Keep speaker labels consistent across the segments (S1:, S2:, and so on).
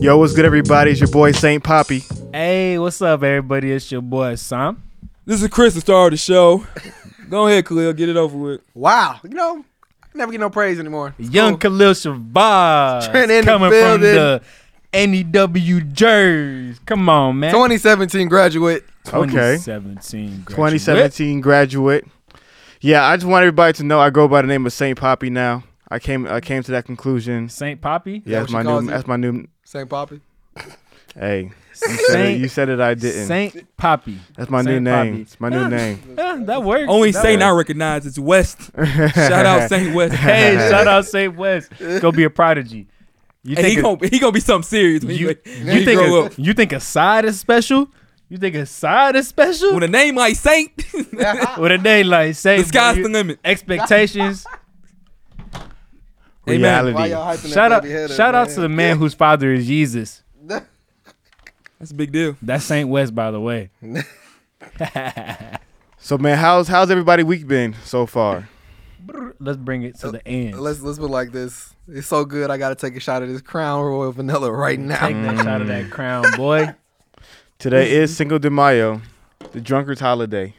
S1: Yo, what's good, everybody? It's your boy Saint Poppy.
S2: Hey, what's up, everybody? It's your boy Sam.
S3: This is Chris, the star of the show. Go ahead, Khalil, get it over with.
S4: Wow, you know, I never get no praise anymore. It's
S2: Young
S4: cool.
S2: Khalil Shabazz
S4: Trent in the
S2: coming from
S4: building.
S2: the NEW Jersey. Come on, man.
S4: 2017 graduate.
S1: Okay.
S2: 2017. graduate.
S1: 2017 graduate. Yeah, I just want everybody to know I go by the name of Saint Poppy now. I came I came to that conclusion.
S2: Saint Poppy.
S1: Yeah,
S4: that
S1: that's my new
S4: you?
S1: that's my new
S4: St. Poppy.
S1: hey. You said, it,
S2: Saint-
S1: you said it I didn't.
S2: Saint Poppy.
S1: that's my new name.
S2: Poppy.
S1: It's my new
S2: ah,
S1: name.
S2: Yeah, that works.
S3: Only
S2: That
S3: Saint I
S2: works.
S3: recognize is West. Shout out Saint West.
S2: Hey, shout out Saint West. Go be a prodigy. You
S3: And he
S2: think a,
S3: gonna he gonna be something serious when
S2: you,
S3: he,
S2: you
S3: when he
S2: think
S3: grow
S2: a,
S3: up.
S2: you think a side is special? You think a side is special?
S3: With a name like Saint,
S2: With a name like Saint,
S3: the sky's
S2: you-
S3: the limit.
S2: expectations.
S3: Amen.
S1: Reality.
S4: Why
S2: shout out,
S4: baby head up,
S2: shout out to the man whose father is Jesus.
S3: That's a big deal.
S2: That's Saint West, by the way.
S1: So man, how's how's everybody week been so far?
S2: Let's bring it to uh, the end.
S4: Let's let's put like this. It's so good. I got to take a shot of this Crown Royal Vanilla right now.
S2: Take that shot of that mm. crown, boy.
S1: Today is Cinco de Mayo, the drunkard's holiday,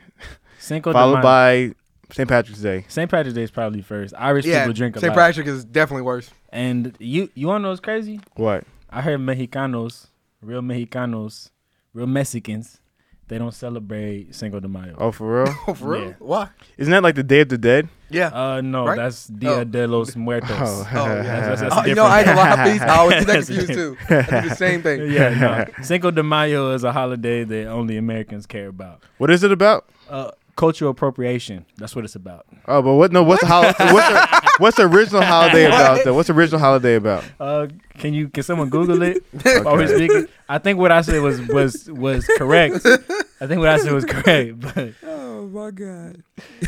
S2: Cinco de
S1: followed
S2: Mayo.
S1: by St. Patrick's Day.
S2: St. Patrick's Day is probably first. Irish
S4: Yeah,
S2: people drink a lot.
S4: St.
S2: lot.
S4: Patrick is definitely worse.
S2: And you, you wanna know what's crazy?
S1: What?
S2: I heard Mexicanos, real Mexicanos, real Mexicans, they don't celebrate Cinco de Mayo.
S1: Oh, for real?
S4: Oh, for real?
S2: Yeah.
S4: Why?
S1: Isn't that like the Day of the Dead?
S4: Yeah.
S2: Uh, no,
S4: Right?
S2: that's Dia
S4: Oh.
S2: de los Muertos.
S1: Oh.
S4: Oh, yeah.
S2: That's- that's
S4: Oh, you know, I ain't gonna lie, please. I always get that
S2: That's
S4: confused too. I do the same thing.
S2: yeah, no. Cinco de Mayo is a holiday that only Americans care about.
S1: What is it about?
S2: Uh, cultural appropriation. That's what it's about.
S1: Oh, but what? No, what's the hol- what's the what's the original holiday about? Though? What's the original holiday about?
S2: Uh, can you can someone Google it? While we're speaking, I think what I said was was was correct. I think what I said was correct, but
S3: Oh my God.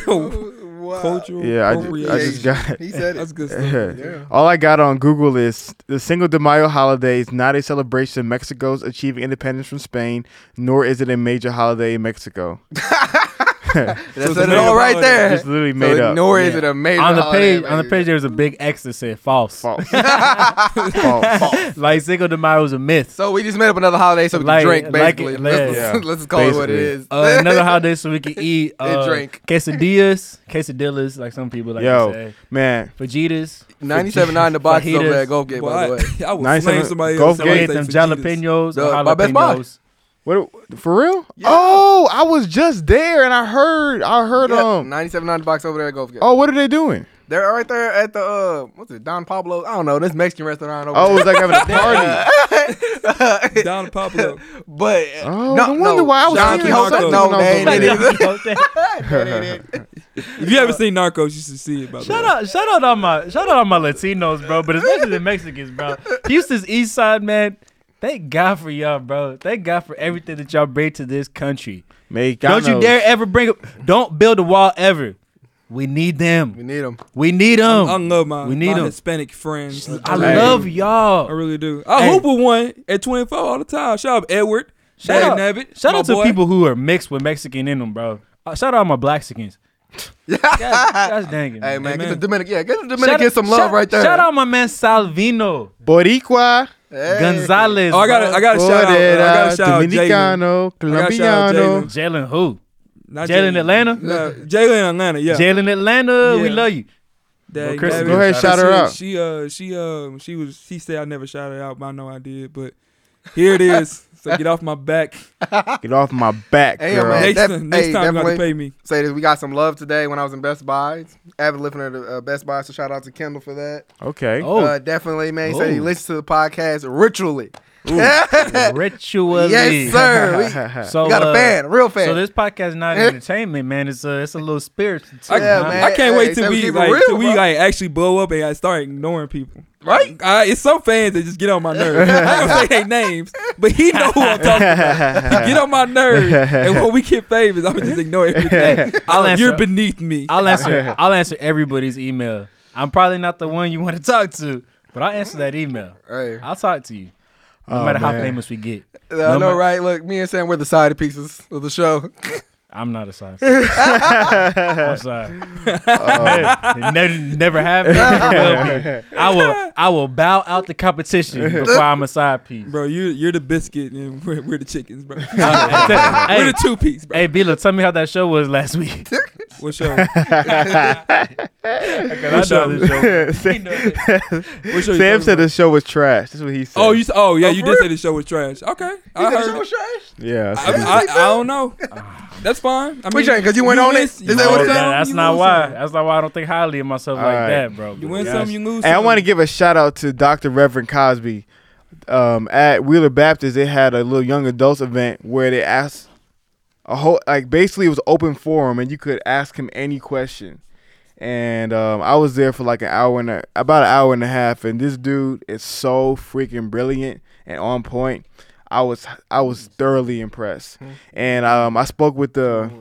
S3: Yo,
S4: Wow.
S3: cultural
S1: Yeah, I, ju- I just got.
S4: He said
S3: That's
S4: it.
S3: good stuff.
S4: Yeah.
S1: All I got on Google is the Cinco de Mayo holiday is not a celebration of Mexico's achieving independence from Spain, nor is it a major holiday in Mexico.
S4: That
S3: it's
S4: said
S3: a
S4: it all
S3: major
S4: right
S3: holiday.
S4: there.
S1: It's literally
S4: So
S1: made up.
S4: nor is it a major
S2: on the
S4: holiday,
S2: page on the page there was a big X that said false.
S1: False. False.
S2: like Cinco de Mayo was a myth.
S4: So we just made up another holiday so we
S2: Like-
S4: can drink,
S2: like
S4: basically.
S2: it-
S4: let's,
S1: yeah.
S4: let's just call it what it is.
S2: Uh, another holiday so we can eat uh,
S4: And drink.
S2: quesadillas, quesadillas, like some people like
S1: Yo.
S2: to say.
S1: Man,
S2: Fajitas.
S4: 97.9 the box is over
S2: Fajitas.
S4: there at Gulf Gate, by the way.
S3: I, I would
S1: 97
S3: flame somebody
S1: Gulf
S3: else.
S2: So
S1: Gate.
S2: we
S3: I
S2: ate
S3: would
S2: them
S3: say
S2: jalapenos
S4: The-
S2: or
S4: by Best Buy.
S2: Jalapenos.
S1: what? For real? Oh, I was just there and I heard. I heard.
S4: Yeah,
S1: Um.
S4: 97.9 the box over there at Gulf Gate.
S1: Oh, what are they doing?
S4: They're right there at the, uh, what's it, Don Pablo? I don't know, this Mexican restaurant over there.
S1: Oh, it
S4: there.
S1: was like having a party.
S3: Don Pablo.
S4: But,
S1: Oh,
S4: no,
S1: no wonder
S4: no,
S1: why I was
S4: Don
S3: seeing
S4: Quixote,
S3: something
S4: no,
S1: on
S4: they ain't
S1: the
S4: it
S1: way.
S4: either. That ain't it.
S3: If you haven't seen Narcos, you should see it. By the
S2: Shout
S3: way.
S2: out, shout out on my, shout out on my Latinos, bro. But especially the Mexicans, bro. Houston's East Side, man. Thank God for y'all, bro. Thank God for everything that y'all bring to this country.
S1: Make
S2: Don't you dare ever bring up. Don't build a wall ever. We need them.
S4: We need them.
S2: We need them.
S3: I love my,
S2: we need
S3: my
S2: 'em.
S3: Hispanic friends.
S2: I
S1: Hey.
S2: love y'all.
S3: I really do. I
S2: Hey.
S3: hoop with one at 24 all the time. Shout out Edward.
S2: Shout
S3: Shout
S2: out,
S3: Nabbit.
S2: shout out to
S3: boy.
S2: people who are mixed with Mexican in them, bro. Uh, shout out my Blaxicans. God, God's dang it.
S4: Hey, man, get
S3: Amen.
S4: the Dominican, yeah, get the Dominican
S2: out-
S4: some love
S2: shout-
S4: right there.
S2: Shout out my man Salvino
S1: Boricua,
S4: Hey.
S2: Gonzalez.
S3: Oh, I got
S2: bro.
S3: I got to shout out. I got to shout out Jalen.
S1: Dominicano,
S3: gotta shout out
S1: Colombiano.
S2: Jalen who?
S3: Not
S2: Jalen Atlanta?
S3: No, Jalen Atlanta. Yeah.
S2: Jalen Atlanta. We love you.
S3: Dang,
S2: Well, Chris,
S1: go ahead, shout her out.
S3: She uh she um she was she said I never shouted her out, but I know I did. But here it is. so get off my back.
S1: Get off my back,
S4: Hey,
S1: girl.
S4: man.
S3: next
S4: def-
S3: next
S4: hey,
S3: time you got to
S4: definitely.
S3: pay me.
S4: Say this, we got some love today when I was in Best Buy. Avid listener to uh, Best Buy, so shout out to Kendall for that.
S1: Okay.
S2: Oh,
S4: Uh, definitely, man. He said he
S2: Oh.
S4: listens to the podcast ritually.
S2: Ritually.
S4: yes, sir. We,
S2: So
S4: we got a
S2: uh,
S4: fan, a real fan.
S2: So this podcast is not entertainment, man. It's a it's a little spiritual. Too,
S3: I,
S4: Yeah, man.
S3: I can't
S4: Hey,
S3: wait
S4: say
S3: till
S4: we
S3: we
S4: keep it
S3: like
S4: real,
S3: till we
S4: bro.
S3: like actually blow up and I start ignoring people.
S4: right?
S3: I, it's some fans that just get on my nerves. I ain't gonna say their names, but he know who I'm talking about. He Get on my nerves, and when we get famous, I'm gonna just ignore everything.
S2: I'll answer.
S3: You're beneath me.
S2: I'll answer. I'll answer everybody's email. I'm probably not the one you want to talk to, but I'll answer that email.
S4: Hey.
S2: I'll talk to you, no
S1: Oh,
S2: matter how famous we get.
S4: I
S2: No
S4: know,
S2: ma-
S4: right? Look, me and Sam, we're the side pieces of the show.
S2: I'm not a side. piece. I'm sorry. It never, never have been. never will be. I will. I will bow out the competition before I'm a side piece.
S3: Bro, you you're the biscuit and we're, we're the chickens, bro.
S2: hey,
S3: we're the two piece, bro.
S2: hey, Bila, tell me how that show was last week.
S3: What show?
S2: I know this show.
S1: Sam
S3: What show
S1: Sam said
S3: about?
S1: the show was trash. That's what he said.
S3: Oh, you oh yeah,
S4: Oh,
S3: you did
S4: real?
S3: say the show was trash. Okay, I
S4: You said the
S3: heard.
S4: show
S3: it.
S4: was trash?
S1: yeah.
S3: I,
S1: so-
S3: I, I don't know. Ah. That's fine. I
S4: What you saying, 'cause you went
S3: you
S4: on
S3: win-
S4: it? Is that what
S2: No,
S4: it
S2: that- that's
S3: you
S2: not why.
S3: some.
S2: That's not why I don't think highly of myself
S1: All
S2: like
S1: right.
S2: that, bro.
S3: You win
S1: Yes.
S3: some, you lose.
S1: And I want to give a shout out to Dr. Reverend Cosby. Um, at Wheeler Baptist, they had a little young adults event where they asked a whole like basically it was open forum and you could ask him any question. And um, I was there for like an hour and a, about an hour and a half, and this dude is so freaking brilliant and on point. I was I was thoroughly impressed, and um, I spoke with the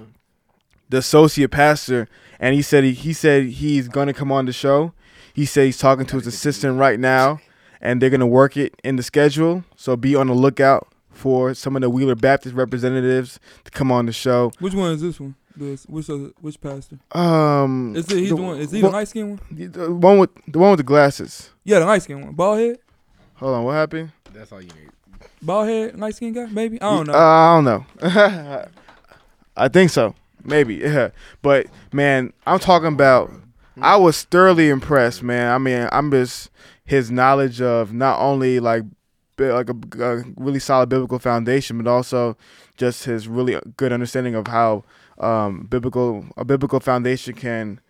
S1: the associate pastor, and he said he, he said he's gonna come on the show. He said he's talking to his assistant right now, and they're gonna work it in the schedule. So be on the lookout for some of the Wheeler Baptist representatives to come on the show.
S3: Which one is this one? This which uh, which pastor?
S1: Um,
S3: Is it he's the, one? Is he
S1: one-
S3: the light skin one?
S1: the one with the one with the glasses.
S3: Yeah, the light skin one. Bald head,
S1: Hold on, what happened?
S4: That's all you need.
S3: Bald head, light skin guy. Maybe I don't know.
S1: Uh, I don't know. I think so. Maybe. Yeah. But man, I'm talking about. I was thoroughly impressed, man. I mean, I'm just his knowledge of not only like like a, a really solid biblical foundation, but also just his really good understanding of how um, biblical a biblical foundation can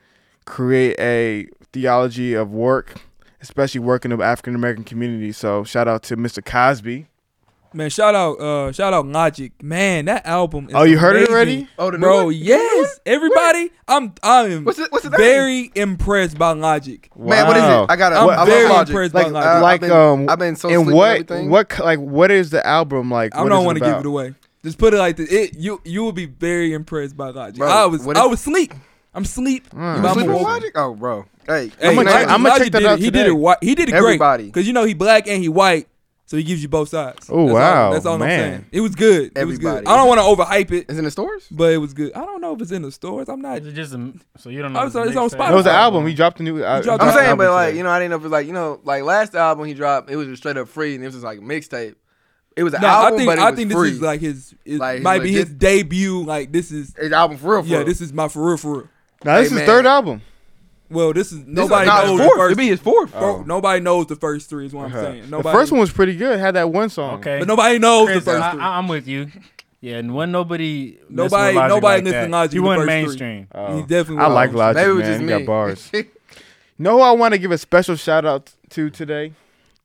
S1: create a theology of work, especially work in the African American community. So shout out to Mr. Cosby.
S3: Man, shout out, uh, shout out Logic. Man, that album. Is
S1: Oh, you heard it already?
S4: Oh, the new
S3: bro?
S4: one?
S3: Yes, everybody. I'm, I'm
S4: What's it? What's it?
S3: very impressed by Logic.
S4: Man, what is it? I got.
S3: I'm
S4: I
S3: very
S4: Logic.
S3: impressed
S1: like
S3: by Logic.
S4: I've
S1: like
S4: been-
S1: um
S4: I've been so
S1: and what
S4: everything.
S1: what like what is the album like?
S3: I don't want to give it away. Just put it like this. It you you will be very impressed by Logic.
S4: Bro,
S3: I was I was sleep. I'm sleep.
S1: Mm.
S4: You
S3: But I'm
S4: sleep. Logic? Oh, bro. Hey,
S3: Hey,
S1: I'ma check- I'ma
S3: Logic
S1: that
S3: did
S1: out
S3: it- He
S1: today.
S3: did it. He did it great.
S4: Everybody.
S3: Because you know he black and he white, so he gives you both sides.
S1: Oh,
S3: That's
S1: wow,
S3: All, that's all
S1: man.
S3: I'm saying. It was good. It was good.
S4: Everybody.
S3: I don't want to overhype it,
S4: Is it in the stores?
S3: but it was good. I don't know if it's in the stores. I'm not.
S2: Is it just a, so you don't know?
S3: Oh,
S2: if
S3: so
S2: a
S3: it's on
S2: mixtape?
S3: Spotify.
S1: It was an album. He dropped a new. uh,
S3: dropped
S4: I'm saying,
S1: album
S4: but like you know, I didn't know if it's like you know, like last album he dropped, it was just straight up free, and it was just like a mixtape. It was an
S3: No,
S4: album,
S3: I think
S4: but it
S3: I
S4: was
S3: think
S4: free.
S3: this is like his. It
S4: Like, his
S3: might be his
S4: legit-
S3: debut. Like this is.
S4: His album for real. For
S3: Yeah,
S4: real.
S3: this is my for real for real.
S1: Now this
S4: Hey,
S1: is
S4: man.
S1: third album.
S3: Well, this is
S4: This is-
S3: nobody
S4: nah,
S3: knows the
S4: fourth.
S3: first.
S4: It'd be his fourth.
S3: Bro,
S1: Oh.
S3: nobody knows the first three. Is what I'm uh-huh. saying.
S1: the first one was pretty good. Had that one song.
S2: Okay,
S3: but nobody knows
S2: Chris,
S3: the first
S2: I,
S3: three.
S2: I, am with you. Yeah, and when nobody, messed with
S3: Nobody-
S2: Logic
S3: nobody
S2: like
S3: listened to
S2: that,
S3: Logic
S2: He
S3: in the
S2: went mainstream.
S1: Oh.
S3: He definitely.
S1: I like
S3: was.
S1: Logic,
S4: Maybe it was
S1: man.
S4: just
S1: He
S4: me.
S1: got bars. You know who I want to give a special shout out to today?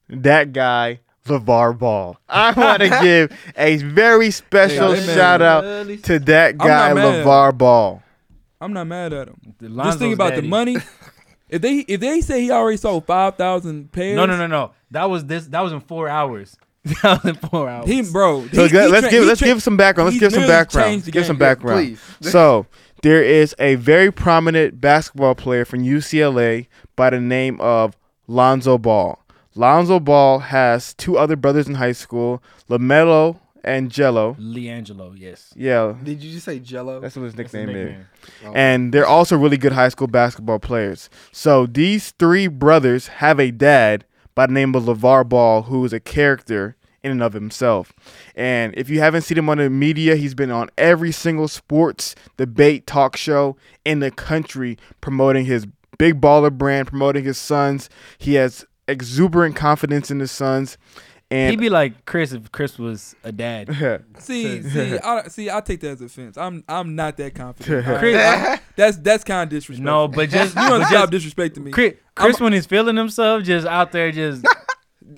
S1: That guy, LaVar Ball. I want to give a very special
S3: Hey, man.
S1: shout out to that guy,
S3: not.
S1: LaVar Ball.
S3: I'm not mad at him.
S2: The
S3: Just think about
S2: daddy.
S3: the money. If they if they say he already sold five thousand pairs,
S2: No, no, no, no. That was this. That was in four hours. that was in four hours.
S3: He bro.
S1: So
S3: he-
S1: let-
S3: he
S1: let's give let's give some background. Let's give some background. Give
S3: game.
S1: some background.
S4: please.
S1: So there is a very prominent basketball player from UCLA by the name of Lonzo Ball. Lonzo Ball has two other brothers in high school, LaMelo and Jello.
S2: LiAngelo, yes.
S1: Yeah,
S4: Did you just say Jello?
S1: that's what his
S2: That's his
S1: nickname is.
S4: Oh.
S1: And they're also really good high school basketball players. So these three brothers have a dad by the name of LaVar Ball, who is a character in and of himself. And if you haven't seen him on the media, he's been on every single sports debate talk show in the country promoting his big baller brand, promoting his sons. He has exuberant confidence in his sons.
S2: He'd be like Chris if Chris was a dad.
S3: See, see, I, see. I take that as offense. I'm, I'm not that confident. All
S2: Chris-
S3: right? that's that's kind of disrespectful.
S2: No, but just
S3: you don't
S2: but
S3: stop
S2: just-
S3: disrespecting me.
S2: Chris, Chris when he's feeling himself, just out there, just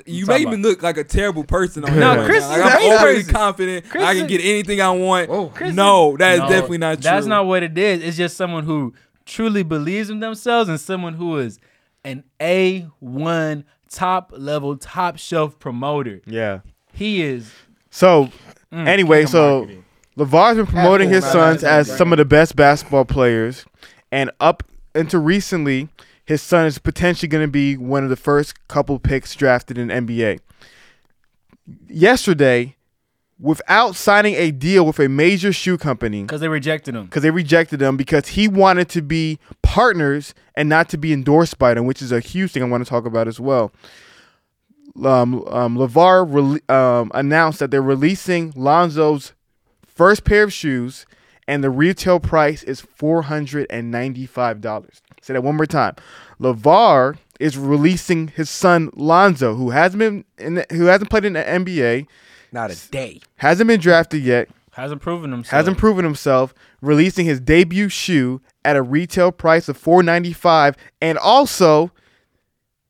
S3: you
S2: talking
S3: make me look like a terrible person. On
S1: No,
S3: here right
S2: Chris
S3: now.
S2: is
S3: like,
S2: a
S3: I'm
S2: great
S3: overly confident.
S2: Chris
S3: I can get anything I want.
S4: Whoa.
S2: Chris
S3: no, that is
S2: No,
S3: definitely not true.
S2: That's not what it is. It's just someone who truly believes in themselves and someone who is an A one top level, top shelf promoter.
S1: yeah.
S2: He is.
S1: So
S2: mm,
S1: Anyway, so-
S2: marketing.
S1: LaVar's been promoting his sons as some of the best basketball players, and up until recently, his son is potentially going to be one of the first couple picks drafted in NBA. Yesterday, without signing a deal with a major shoe company
S2: Because they rejected him.
S1: because they rejected him because he wanted to be partners and not to be endorsed by them, which is a huge thing I want to talk about as well. Um, um, LaVar rele- um, announced that they're releasing Lonzo's first pair of shoes, and the retail price is four hundred and ninety-five dollars. Say that one more time. LaVar is releasing his son Lonzo, who hasn't been in the, who hasn't played in the NBA,
S4: Not a day.
S1: hasn't been drafted yet,
S2: Hasn't proven himself.
S1: hasn't proven himself, releasing his debut shoe at a retail price of four ninety five, and also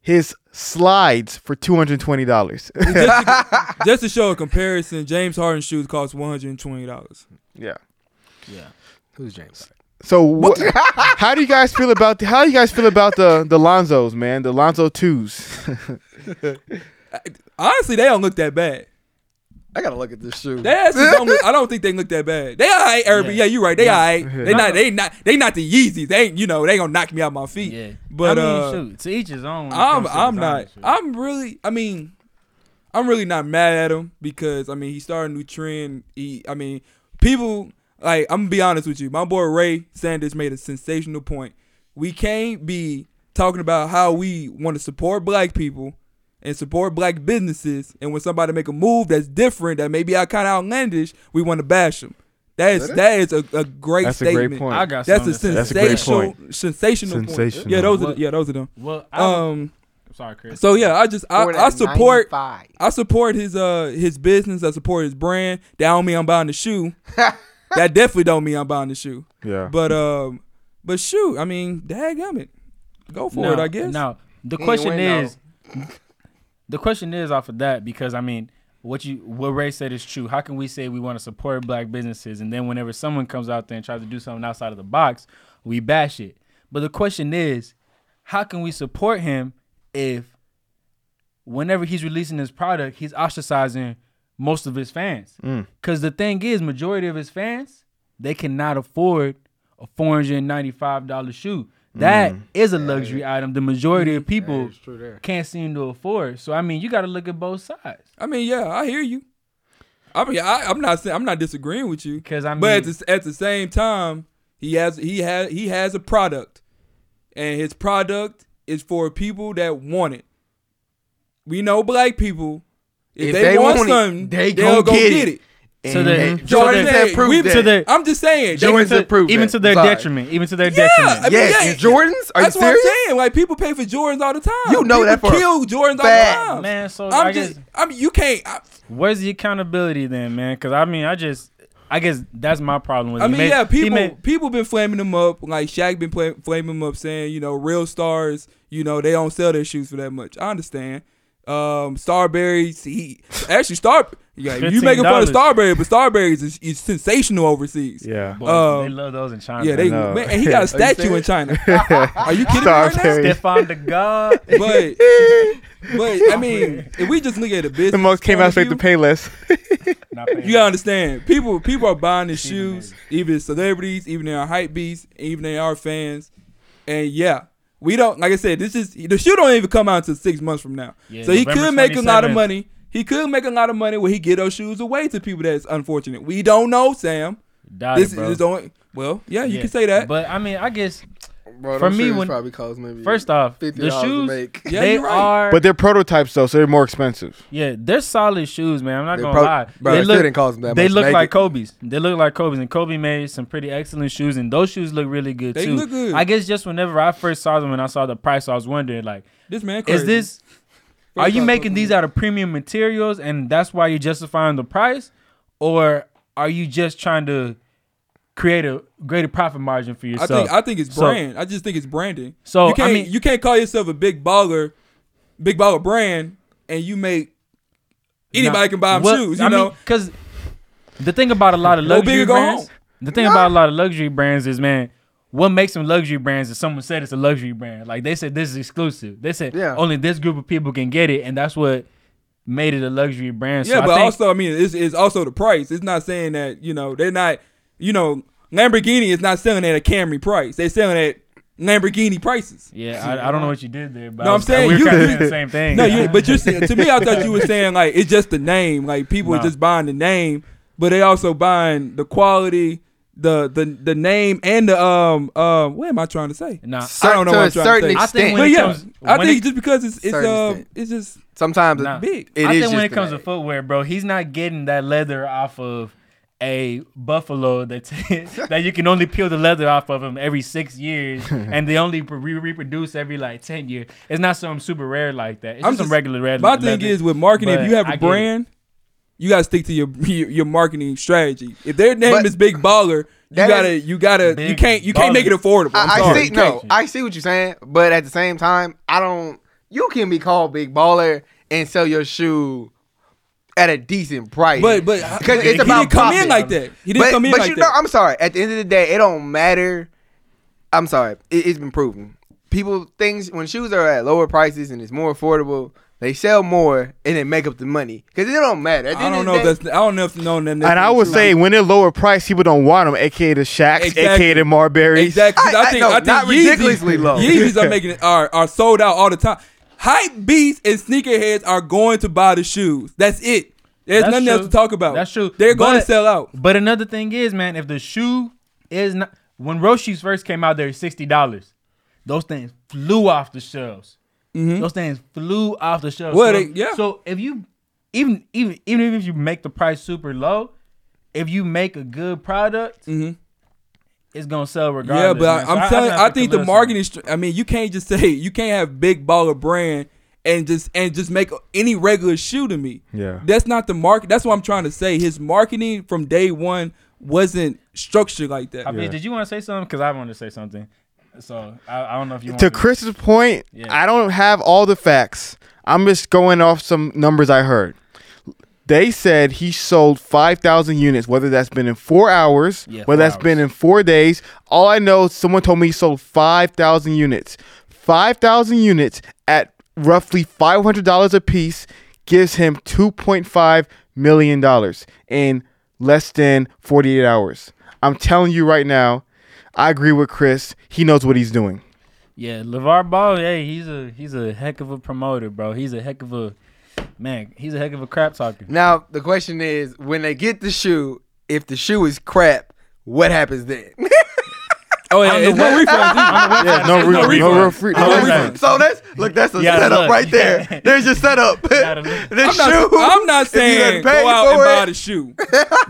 S1: his slides for two hundred twenty dollars.
S3: just, to, just to show a comparison, James Harden shoes cost one hundred and twenty dollars.
S1: yeah.
S2: Yeah.
S4: Who's James?
S1: So wh- how do you guys feel about the, how do you guys feel about the the Lonzos, man? The Lonzo twos.
S3: Honestly, they don't look that bad.
S4: I gotta look at this shoe.
S3: They actually don't. Look, I don't think they look that bad. They alright, Urban.
S2: Yeah.
S3: Yeah, you're right. They
S2: Yeah.
S3: alright. They not. They not. They not the Yeezys. They ain't. You know. They gonna knock me out my feet.
S2: Yeah.
S3: But
S2: I mean,
S3: uh,
S2: shoot, to each his own.
S3: I'm. I'm not. I'm really. I mean, I'm really not mad at him because I mean he started a new trend. He. I mean, people like. I'm gonna be honest with you. My boy Ray Sanders made a sensational point. We can't be talking about how we want to support black people and support black businesses, and when somebody make a move that's different, that maybe I kind of outlandish, we want to bash them. That is that is a, a great
S1: That's a great
S3: statement.
S1: point.
S2: I got
S3: That's a
S2: something.
S1: That's a great
S3: sensational,
S1: point.
S3: sensational, point.
S1: Sensational.
S3: Yeah, those are
S2: What-
S3: yeah, those are them.
S2: Well, I'm,
S3: Um,
S2: sorry, Chris.
S3: so yeah, I just I, I support
S4: 495.
S3: I support his uh his business. I support his brand. That don't mean I'm buying the shoe. that definitely don't mean I'm buying the shoe.
S1: yeah.
S3: But um, but shoot, I mean, dadgummit, go for
S2: now,
S3: it. I guess.
S2: Now the
S4: He
S2: question
S4: win,
S2: is, the question is off of that because I mean, what you what Ray said is true. How can we say we want to support black businesses and then whenever someone comes out there and tries to do something outside of the box, we bash it? But the question is, how can we support him if whenever he's releasing his product, he's ostracizing most of his fans?
S1: Mm.
S2: Because the thing is, majority of his fans, they cannot afford a four hundred and ninety-five dollar shoe. That mm. is a luxury item. The majority of people
S4: It's true there.
S2: can't seem to afford. So I mean, you got to look at both sides.
S3: I mean, yeah, I hear you. I mean, I, I'm not saying I'm not disagreeing with you.
S2: Because I mean,
S3: But at the, at the same time, he has he has he has a product, and his product is for people that want it. We know black people. If,
S4: If
S3: they,
S4: they
S3: want
S4: want it,
S3: something,
S4: they
S3: they'll go
S4: get
S3: get
S4: it.
S3: it.
S2: So the-
S4: And
S2: so
S4: Jordan
S2: the-
S4: has proved
S3: we-
S4: that.
S2: to the
S3: I'm just saying. they-
S2: even
S4: Jordan's
S2: to,
S4: improved
S2: even
S4: that.
S2: to their
S4: Sorry.
S2: detriment, even to their
S3: Yeah,
S2: detriment.
S3: I mean,
S4: yes,
S3: yeah,
S4: Jordans. Are
S3: that's
S4: you
S3: what? I'm saying. Like people pay for Jordans all the time.
S4: You know
S3: People
S4: that for
S3: kill Jordans
S4: fact.
S3: all the time.
S2: Man, so I
S3: I'm
S2: guess
S3: just. I mean, you can't. I,
S2: where's the accountability then, man? Because I mean, I just, I guess that's my problem with.
S3: I
S2: it. He
S3: mean,
S2: made-
S3: yeah,
S2: he
S3: people
S2: made-
S3: people been flaming them up. Like Shaq been play, flaming them up, saying you know real stars, you know they don't sell their shoes for that much. I understand. Um, Starburys, he actually Star. Yeah, you making fun of
S2: $15.
S3: Starbury, but Starburys is, is sensational overseas.
S1: Yeah.
S2: Boy,
S3: um,
S2: they love those in China.
S3: Yeah, they man, and he got a statue in China. Are you kidding me right now?
S1: Starbury.
S2: Stephon the God.
S3: But but I mean, if we just look at the business,
S1: The most came
S3: point
S1: out
S3: of
S1: straight to
S3: view,
S1: pay less.
S3: You gotta understand, people people are buying
S2: his
S3: shoes, even celebrities, even they are hype beasts, even they are fans, and yeah, we don't. Like I said, this is the shoe don't even come out until six months from now.
S2: Yeah,
S3: so he
S2: November
S3: could make a lot of money. He could make a lot of money where he get those shoes away to people that's unfortunate. We don't know, Sam.
S2: Doubt
S3: This
S2: it,
S3: is only well, yeah, you
S2: Yeah.
S3: can say that.
S2: But I mean, I guess
S4: Bro,
S2: For me, when-
S4: probably cost maybe
S2: first off,
S4: fifty
S2: the
S4: dollars to
S2: shoes
S4: make.
S3: Yeah,
S2: they
S3: you're right.
S2: are,
S1: but they're prototypes though, so they're more expensive.
S2: yeah, they're solid shoes, man. I'm not
S4: They
S2: gonna
S4: pro-
S2: lie.
S4: bro,
S2: they look,
S4: didn't cost them that
S2: they
S4: much to
S2: look
S4: make
S2: like
S4: it.
S2: Kobe's. They look like Kobe's, and Kobe made some pretty excellent shoes, and those shoes look really good
S3: They
S2: too.
S3: look good.
S2: I guess just whenever I first saw them and I saw the price, I was wondering like,
S3: this man, crazy.
S2: is this? Are you making these out of premium materials, and that's why you're justifying the price, or are you just trying to create a greater profit margin for
S3: I
S2: yourself?
S3: think I think it's
S2: So-
S3: brand. I just think it's branding.
S2: So,
S3: you can't
S2: I mean-
S3: you can't call yourself a big baller, big baller brand, and you make anybody
S2: Nah,
S3: can buy them
S2: well,
S3: shoes. You
S2: I
S3: know,
S2: because the thing about a lot of luxury
S3: big
S2: brands,
S3: home.
S2: the thing about a lot of luxury brands is, man, what makes them luxury brands is someone said it's a luxury brand. Like they said, this is exclusive. They said
S4: Yeah.
S2: only this group of people can get it, and that's what made it a luxury brand.
S3: yeah,
S2: so
S3: but
S2: I think,
S3: also I mean it's, it's also the price. It's not saying that you know they're not you know Lamborghini is not selling at a Camry price. They're selling at Lamborghini prices.
S2: Yeah, I, I don't know what you did there, but
S3: No,
S2: I
S3: I'm saying
S2: we were
S3: you-
S2: kind of saying the same thing.
S3: No, you, but you're saying to me, I thought you were saying like it's just the name. Like people are just buying the name, but they also buying the quality, the the the name, and the um um. What am I trying to say?
S2: Nah,
S3: I don't know
S4: to
S3: what
S4: a
S3: I'm trying to
S4: certain
S3: say.
S2: I think
S4: extent.
S2: when it
S3: yeah,
S2: comes-
S3: I think
S2: it-
S3: just because it's it's
S4: Certain
S3: um
S4: extent.
S3: it's just
S4: Sometimes
S2: Nah.
S3: big.
S4: it
S2: I
S4: is
S2: think when it comes
S4: the
S2: to footwear, bro, he's not getting that leather off of a buffalo that that you can only peel the leather off of them every six years, and they only re- reproduce every like ten years. It's not something super rare like that. It's
S3: I'm
S2: just some regular red.
S3: My
S2: leather.
S3: thing is with marketing, if you have
S2: I
S3: a
S2: get it.
S3: brand, you gotta stick to your your, your marketing strategy. If their name
S4: But-
S3: is Big Baller, you
S4: That
S3: gotta you gotta you can't you can't make it affordable. I'm
S4: I, I
S3: sorry.
S4: see no. I see what you're saying, but at the same time, I don't. You can be called big baller and sell your shoe at a decent price.
S3: But but
S4: because
S3: he
S4: it's about
S3: didn't come in like that. He didn't
S4: but,
S3: come in like that.
S4: but
S3: like
S4: you
S3: that.
S4: know, I'm sorry. At the end of the day, it don't matter. I'm sorry. It, it's been proven. People things when shoes are at lower prices and it's more affordable, they sell more and they make up the money because it don't matter.
S3: I don't know
S4: day,
S3: that's I don't know if no that
S1: And I would say when they're lower price, people don't want them, aka the Shaqs,
S3: Exactly.
S1: aka the Marburys.
S3: exactly. 'cause
S4: I-
S3: I,
S4: I-
S3: think
S4: no,
S3: I think
S4: not
S3: Yeezys,
S4: ridiculously low.
S3: Yeezys are making it are are sold out all the time. Hype beasts and sneakerheads are going to buy the shoes. That's it. There's
S2: That's
S3: nothing else to talk about.
S2: That's true.
S3: They're going to sell out.
S2: But another thing is, man, if the shoe is not when Roshe's first came out, they were sixty dollars. Those things flew off the shelves. Mm-hmm. Those things flew off the shelves.
S3: Well,
S2: so,
S3: they- yeah.
S2: So if you even even even if you make the price super low, if you make a good product, mm-hmm. It's gonna sell regardless.
S3: Yeah, but. I,
S2: So
S3: I'm telling.
S2: have
S3: I think the marketing. str- I mean, you can't just say you can't have big baller brand and just and just make any regular shoe to me.
S1: Yeah.
S3: that's not the market. That's what I'm trying to say. His marketing from day one wasn't structured like that.
S2: Hafeez,
S1: Yeah.
S2: did you want to say something? Because I want to say something. So I, I don't know if you want
S1: to Chris's point,
S2: Yeah.
S1: I don't have all the facts. I'm just going off some numbers I heard. They said he sold 5,000 units, whether that's been in four hours,
S2: Yeah,
S1: whether
S2: four
S1: that's been in four days. All I know, someone told me he sold 5,000 units. 5,000 units at roughly $500 a piece gives him $2.5 million in less than 48 hours. I'm telling you right now, I agree with Chris. He knows what he's doing.
S2: Yeah, LaVar Ball, hey, he's a he's a heck of a promoter, bro. He's a heck of a man, he's a heck of a crap talker.
S4: now the question is, when they get the shoe, if the shoe is crap, what happens then?
S3: Oh yeah, it's no
S2: web-
S3: refunds. either.
S1: Yeah, no,
S3: It's
S1: re-
S3: no
S1: no,
S3: refund.
S1: real no
S2: No
S1: refund.
S2: refund.
S4: so that's look, that's a
S2: You
S4: setup
S2: look.
S4: right there. There's your setup.
S2: gotta
S4: the
S3: I'm not,
S4: shoe.
S3: I'm not saying go out and
S4: for
S3: buy the shoe.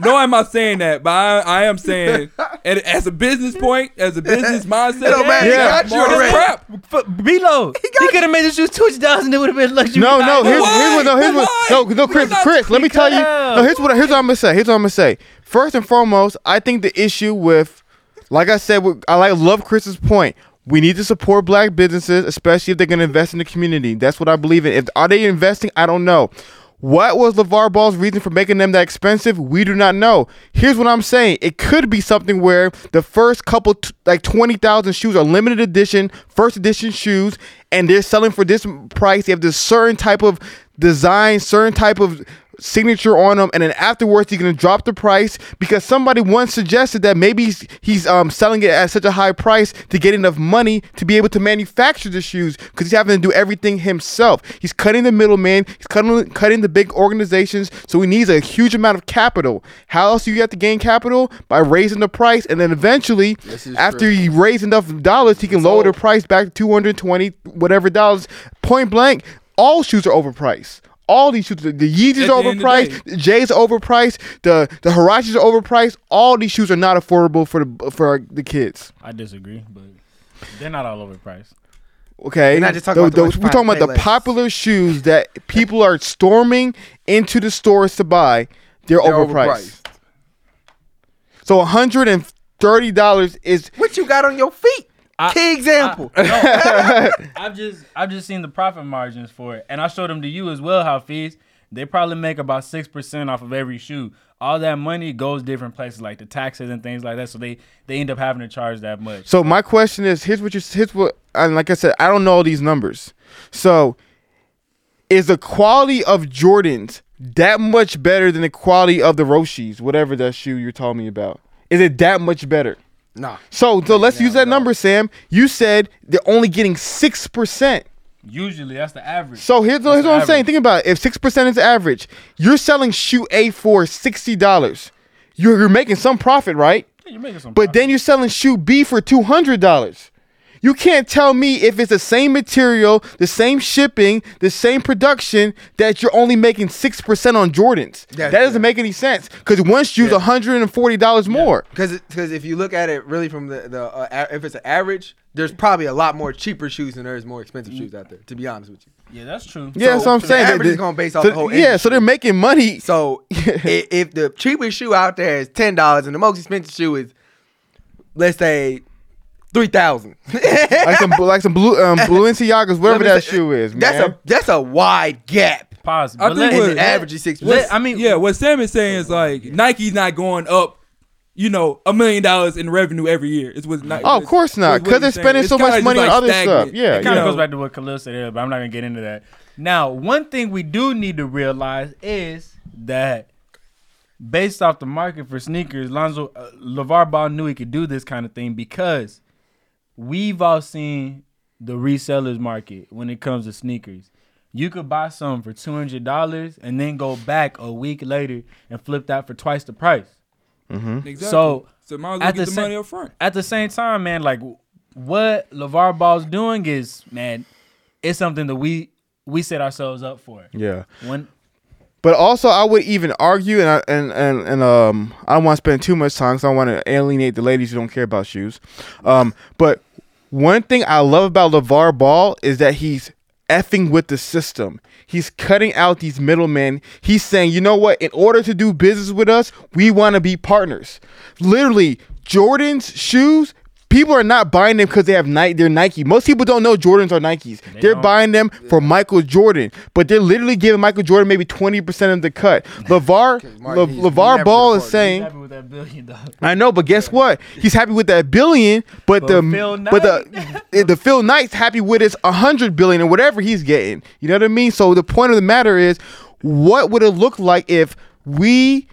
S3: no, I'm not saying that, but I, I am saying, and as a business point, as a business mindset,
S4: It don't matter.
S1: He got
S3: it's
S1: you
S4: already.
S3: crap.
S2: F- Below, he, could have made the shoes two thousand. It would have been luxury.
S1: No, no, here's, here's what, no, here's what, no, no, Chris, Chris, let me tell you, no, here's what, here's what I'm gonna say, here's what I'm gonna say. First and foremost, I think the issue with, like I said, I like love Chris's point. We need to support black businesses, especially if they're gonna invest in the community. That's what I believe in. If are they investing, I don't know. What was LaVar Ball's reason for making them that expensive? We do not know. Here's what I'm saying. It could be something where the first couple, t- like 20,000 shoes are limited edition, first edition shoes, and they're selling for this price. They have this certain type of design, certain type of signature on them, and then afterwards he's gonna drop the price because somebody once suggested that maybe he's, he's um selling it at such a high price to get enough money to be able to manufacture the shoes because he's having to do everything himself. He's cutting the middleman, he's cutting cutting the big organizations, so he needs a huge amount of capital. How else do you have to gain capital? By raising the price, and then eventually, after
S4: true.
S1: he raised enough dollars, he can lower the price back to 220 whatever dollars. Point blank, all shoes are overpriced. All these shoes, the, the Yeezys
S3: At
S1: are
S3: the end of the
S1: overpriced, the J's are overpriced, the the Huaraches are overpriced. All these shoes are not affordable for the for the kids.
S2: I disagree, but they're not all overpriced.
S1: Okay,
S4: We're not just talking
S1: The-
S4: about the
S1: the- we're talking about the popular shoes that people are storming into the stores to buy. They're,
S4: They're
S1: overpriced. So hundred and thirty dollars is
S4: What you got on your feet?
S2: I-
S4: Key example.
S2: I've just I've just seen the profit margins for it, and I showed them to you as well. How fees they probably make about six percent off of every shoe. All that money goes different places, like the taxes and things like that. So they they end up having to charge that much.
S1: So my question is, here's what you here's what and like I said, I don't know all these numbers. So is the quality of Jordans that much better than the quality of the Roshes, whatever that shoe you're telling me about? Is it that much better?
S4: Nah.
S1: So so let's
S4: Yeah,
S1: use that
S4: no.
S1: number, Sam. You said they're only getting six percent.
S2: Usually that's the average.
S1: So here's, here's what I'm
S2: average.
S1: saying. Think about it. If six percent is average, you're selling shoe A for sixty dollars. You're, you're making some profit, right?
S2: Yeah, you're making some
S1: But
S2: profit.
S1: then you're selling shoe B for two hundred dollars. You can't tell me if it's the same material, the same shipping, the same production that you're only making six percent on Jordans.
S4: Yeah,
S1: that doesn't
S4: yeah.
S1: make any sense because one shoe's
S4: Yeah.
S1: hundred and forty dollars more.
S4: Because because if you look at it really from the the uh, a- if it's an average, there's probably a lot more cheaper shoes than there is more expensive shoes out there. To be honest with you.
S2: yeah, that's true.
S1: Yeah, so, what I'm
S4: the
S1: saying.
S4: average
S1: They-
S4: is gonna base off
S1: so-
S4: the whole
S1: Yeah, so they're making money.
S4: So i- if the cheapest shoe out there is ten dollars and the most expensive shoe is, let's say, three thousand.
S1: like some like some blue um Balenciagas, whatever that shoe is, man.
S4: That's a that's a wide gap.
S2: Pause.
S3: I
S2: But
S3: think
S2: let-
S3: what-
S4: And the average is six
S2: let- I mean,
S3: Yeah, what Sam is saying is like Nike's not going up, you know, a million dollars in revenue every year. It's what Nike.
S1: Oh, of course not,
S3: it's what
S1: because they're spending
S3: It's
S1: so much
S3: just,
S1: money on other
S3: stagnant.
S1: stuff. Yeah,
S2: it kind of goes back to what Khalil said earlier, but I'm not gonna get into that. Now, one thing we do need to realize is that based off the market for sneakers, Lonzo uh, LaVar Ball knew he could do this kind of thing because we've all seen the resellers market when it comes to sneakers. You could buy some for two hundred dollars and then go back a week later and flip that for twice the price.
S3: Exactly.
S2: So,
S3: so might as well
S2: at
S3: get
S2: the
S3: the
S2: sa-
S3: money up front.
S2: At the same time, man, like what LaVar Ball's doing is, man, it's something that we we set ourselves up for.
S1: Yeah.
S2: When
S1: But also, I would even argue, and I, and and and um, I don't want to spend too much time because I don't want to alienate the ladies who don't care about shoes. Um, but one thing I love about LaVar Ball is that he's effing with the system. He's cutting out these middlemen. He's saying, you know what? In order to do business with us, we want to be partners. Literally, Jordan's shoes. People are not buying them because they have Nike. They're Nike. Most people don't know Jordans are Nikes. They are buying them for Michael Jordan, but they're literally giving Michael Jordan maybe twenty percent of the cut. LaVar
S4: Mark,
S1: Le, LaVar
S4: never
S1: Ball is
S4: afforded.
S1: saying,
S2: happy with that billion.
S1: I know, but guess what? He's happy with that billion, but
S2: But
S1: the
S2: Phil
S1: but the eh, the Phil Knight's happy with his a hundred billion or whatever he's getting. You know what I mean? So the point of the matter is, what would it look like if we?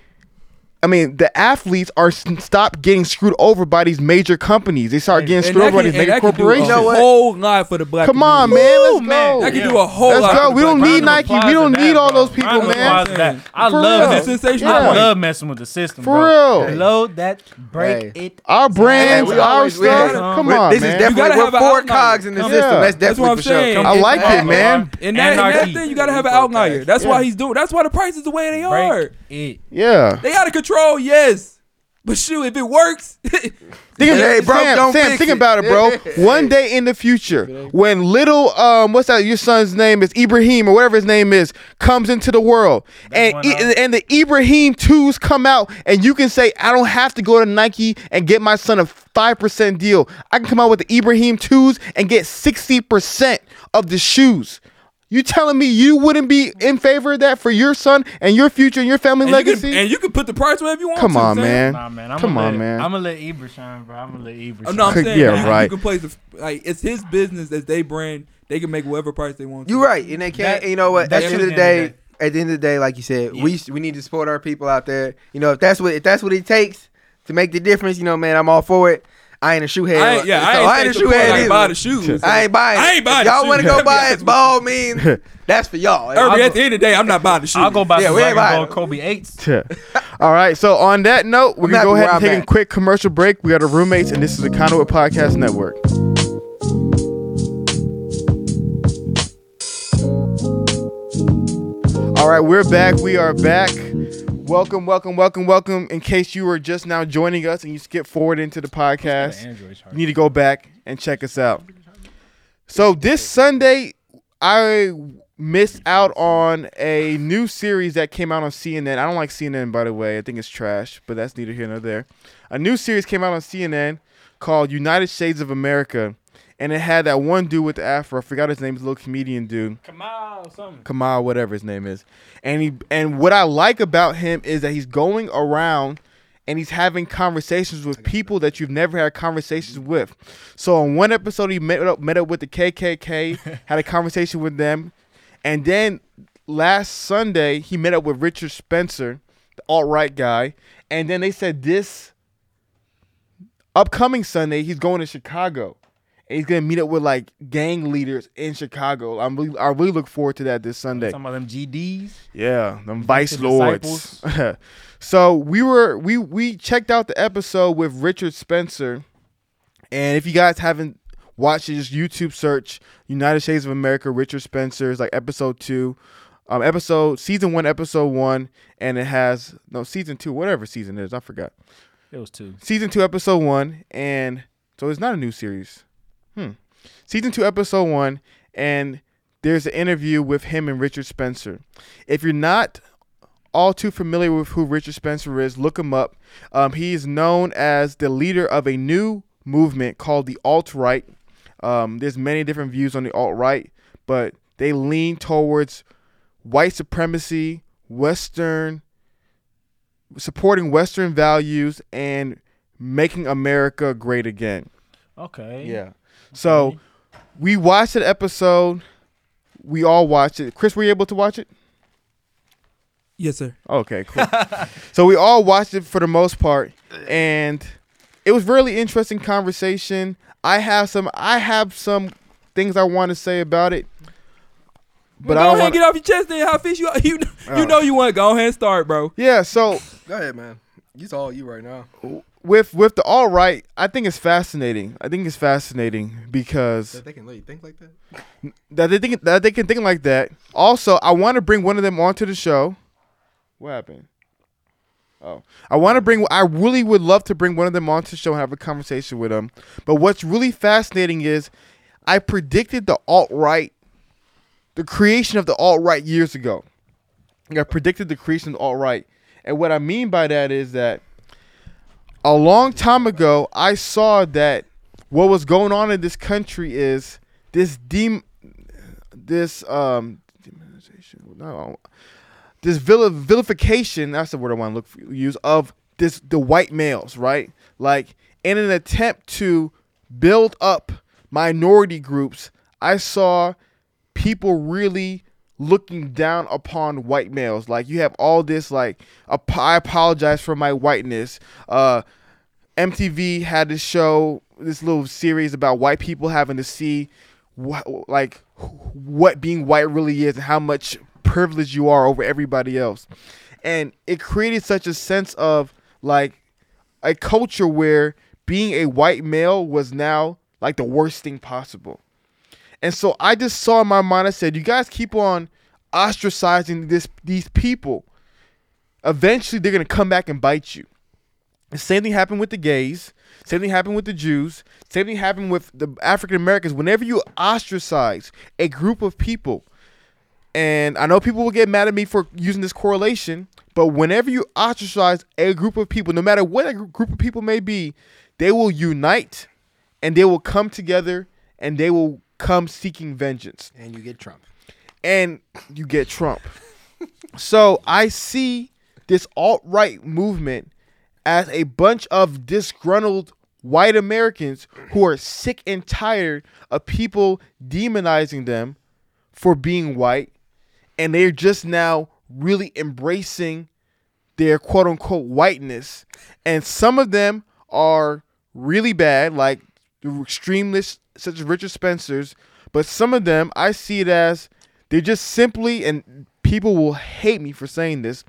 S1: I mean, the athletes are s- stop getting screwed over by these major companies. They start getting
S3: And
S1: screwed
S3: that
S1: over by
S3: can-
S1: these
S3: and
S1: major
S3: that can do a whole lot for the black.
S1: Come on,
S3: community.
S1: man. Let's
S2: man.
S1: go.
S3: That can
S2: Yeah.
S3: do a whole
S1: Let's
S3: lot.
S1: go.
S3: for the
S1: We don't need. Nike. We don't need all those people, man.
S2: that. I
S1: For
S2: love
S1: real.
S2: that.
S3: Sensational
S2: I love messing with the system,
S1: For
S2: bro.
S1: real.
S2: Load that, break
S4: Hey.
S2: it.
S1: Our brands,
S4: we
S1: our stuff. Come on,
S4: this
S1: man.
S4: is definitely
S3: gotta
S4: we're
S3: have
S4: four cogs in the system. That's
S3: That's what
S4: definitely
S3: I'm
S4: for sure.
S1: I like it, man.
S3: And that, and thing, you gotta have an outlier. That's why he's doing. That's why the prices the way they are.
S2: Break it.
S1: Yeah.
S3: They out of control, yes. But shoot, if it works,
S1: Think
S4: It ain't broke,
S1: Sam,
S4: don't
S1: Sam,
S4: fix
S1: think
S4: it.
S1: about it, bro. One day in the future, when little um, what's that? Your son's name is Ibrahim or whatever his name is, comes into the world, and
S2: one
S1: I- and the Ibrahim twos come out, and you can say, I don't have to go to Nike and get my son a five percent deal. I can come out with the Ibrahim twos and get sixty percent of the shoes. You telling me you wouldn't be in favor of that for your son and your future and your family
S3: and you,
S1: legacy?
S3: can, and you can put the price wherever you want.
S1: Come
S3: to,
S1: on, man.
S2: Nah, man. I'm
S1: Come on,
S2: let,
S1: man.
S2: I'm gonna let Ibra shine, bro. I'm gonna let Ibra
S3: Oh,
S2: shine.
S3: no, I'm saying
S1: Yeah,
S3: man,
S1: right.
S3: You can place the like it's his business as they brand. They can make whatever price they want.
S4: You're right, and they can't.
S2: That-
S4: you know what? At the end of the
S2: the end of
S4: day, at the end of the day, like you said, we we need to support our people out there. You know, if that's what if that's what it takes to make the difference, you know, man, I'm all for it. I ain't a shoe head.
S3: I ain't, yeah,
S4: so
S3: I ain't,
S4: I ain't a shoe head
S3: like,
S4: either.
S3: buy the shoes.
S4: I ain't buying.
S3: I ain't buying
S4: y'all want to go buy it, by all means, that's for y'all.
S3: Irby, at the end of the day, I'm not buying the shoes.
S2: I'll go buy
S4: Yeah,
S2: some
S4: we ain't
S2: Dragon Ball
S4: buying
S2: Kobe eights.
S1: All right. So on that note, we're gonna go ahead and take a quick commercial break. We got our roommates, and this is the Conduit Podcast Network. All right, we're back. We are back. Welcome, welcome, welcome, welcome. In case you were just now joining us and you skip forward into the podcast, you need to go back and check us out. So this Sunday, I missed out on a new series that came out on CNN. I don't like CNN, by the way. I think it's trash, but that's neither here nor there. A new series came out on CNN called United Shades of America, and it had that one dude with the afro. I forgot his name. He's a little comedian dude.
S2: On, something.
S1: Kamau, whatever his name is. And he and what I like about him is that he's going around and he's having conversations with people that you've never had conversations with. So on one episode he met up met up with the KKK, had a conversation with them, and then last Sunday he met up with Richard Spencer, the alt right guy, and then they said this upcoming Sunday, he's going to Chicago. And he's gonna meet up with like gang leaders in Chicago. I'm really, I really look forward to that this Sunday.
S2: Some of them GDs.
S1: Yeah, them vice lords. so we were we we checked out the episode with Richard Spencer, and if you guys haven't watched it, just YouTube search United States of America Richard Spencer. It's like episode two, um, episode season one, episode one, and it has no season two, whatever season it is, I forgot.
S2: It was two.
S1: Season two, episode one, and so it's not a new series. Hmm. Season two, episode one, and there's an interview with him and Richard Spencer. If you're not all too familiar with who Richard Spencer is, look him up. Um, he is known as the leader of a new movement called the alt right. Um, there's many different views on the alt right, but they lean towards white supremacy, Western, supporting Western values, and making America great again.
S2: Okay.
S1: Yeah. So we watched that episode. We all watched it. Chris, were you able to watch it?
S3: Yes, sir.
S1: Okay, cool. so we all watched it for the most part, and it was really interesting conversation. I have some. I have some things I want to say about it, but
S3: Well,
S1: I
S3: go
S1: don't
S3: ahead
S1: want.
S3: and get off your chest then, Hafeez. You you
S1: Oh.
S3: you know you want to go ahead and start, bro.
S1: Yeah. So
S4: Go ahead, man. It's all you right now.
S1: With with the all right, I think it's fascinating. I think it's fascinating because
S4: That they can think like that.
S1: that they think that they can think like that. Also, I want to bring one of them onto the show. What happened? Oh, I want to bring. I really would love to bring one of them onto the show and have a conversation with them. But what's really fascinating is, I predicted the alt right, the creation of the alt right years ago. I predicted the creation of the alt right, and what I mean by that is that a long time ago, I saw that what was going on in this country is this dem this um demonization no this vil- vilification that's the word I want to look for, use of this the white males right? Like in an attempt to build up minority groups I saw people really looking down upon white males like you have all this like ap- I apologize for my whiteness uh MTV had this show, this little series about white people having to see what, like, what being white really is and how much privilege you are over everybody else. And it created such a sense of like a culture where being a white male was now like the worst thing possible. And so I just saw in my mind, I said, you guys keep on ostracizing this these people. Eventually they're gonna come back and bite you. The same thing happened with the gays. Same thing happened with the Jews. Same thing happened with the African Americans. Whenever you ostracize a group of people, and I know people will get mad at me for using this correlation, but whenever you ostracize a group of people, no matter what a group of people may be, they will unite and they will come together and they will come seeking vengeance
S4: And you get Trump.
S1: and you get Trump. so I see this alt right movement as a bunch of disgruntled white Americans who are sick and tired of people demonizing them for being white. And they're just now really embracing their quote unquote whiteness. And some of them are really bad, like the extremists such as Richard Spencer's. But some of them, I see it as they're just simply, and people will hate me for saying this,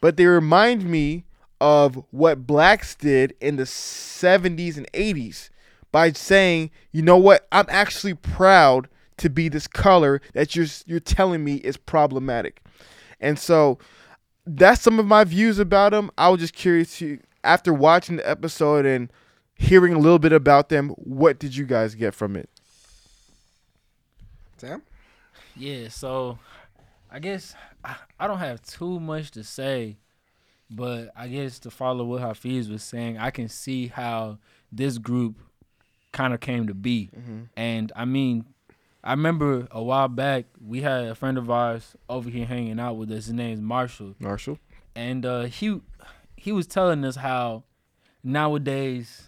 S1: but they remind me of what blacks did in the 70s and 80s by saying, you know what, I'm actually proud to be this color that you're you're telling me is problematic. And so that's some of my views about them. I was just curious to after watching the episode and hearing a little bit about them, what did you guys get from it?
S4: Sam?
S2: Yeah, so I guess I, I don't have too much to say, but I guess to follow what Hafeez was saying, I can see how this group kind of came to be. And I mean, I remember a while back we had a friend of ours over here hanging out with us. His name's Marshall,
S1: Marshall.
S2: and uh, he he was telling us how nowadays,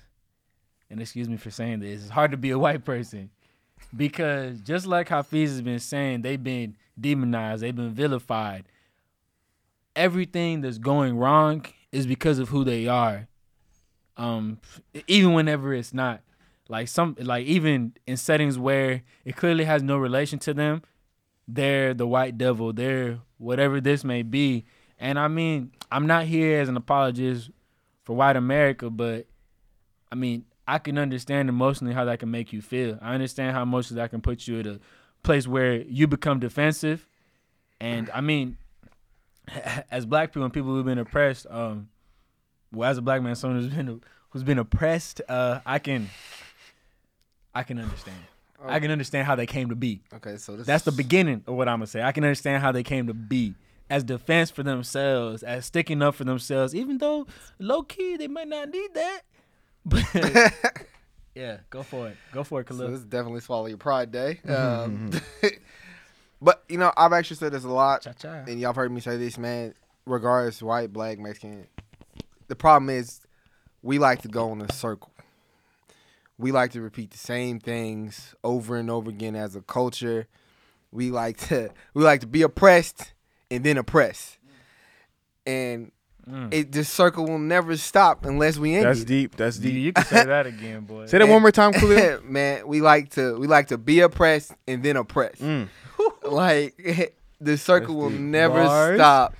S2: and excuse me for saying this, it's hard to be a white person because just like Hafeez has been saying, they've been demonized, they've been vilified. Everything that's going wrong is because of who they are. Um, even whenever it's not, like some like even in settings where it clearly has no relation to them, they're the white devil. They're whatever this may be. And I mean, I'm not here as an apologist for white America, but I mean, I can understand emotionally how that can make you feel. I understand how emotionally that can put you at a place where you become defensive. And I mean, as black people and people who've been oppressed, um, well, as a black man, someone who's been who's been oppressed, uh, I can, I can understand. I can understand how they came to be.
S4: Okay, so this
S2: That's the beginning of what I'm gonna say. I can understand how they came to be as defense for themselves, as sticking up for themselves, even though low key they might not need that. But yeah, go for it. Go for it,
S4: So
S2: Khalil.
S4: this is definitely swallow your pride day. Um, but you know, I've actually said this a lot,
S2: Cha cha.
S4: and y'all heard me say this, man. Regardless, white, black, Mexican. The problem is, we like to go in a circle. We like to repeat the same things over and over again as a culture. We like to we like to be oppressed and then oppress, and
S2: Mm.
S4: it this circle will never stop unless we end
S1: That's
S4: it.
S1: deep. That's deep.
S2: you can say that again, boy.
S1: Say that one more time, Khalil.
S4: man, we like to we like to be oppressed and then oppress.
S1: Mm.
S4: Like the circle will
S1: deep.
S4: never
S2: Bars.
S4: stop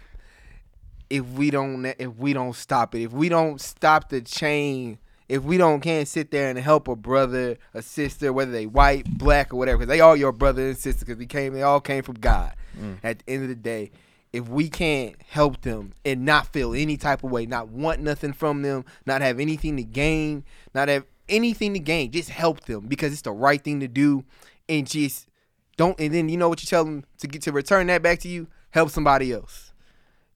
S4: if we don't if we don't stop it. If we don't stop the chain. If we don't can't sit there and help a brother, a sister, whether they white, black, or whatever, because they all your brother and sister, because we came, they all came from God.
S1: Mm.
S4: At the end of the day, if we can't help them and not feel any type of way, not want nothing from them, not have anything to gain, not have anything to gain, just help them because it's the right thing to do, and just don't. And then you know what you tell them to get to return that back to you, help somebody else.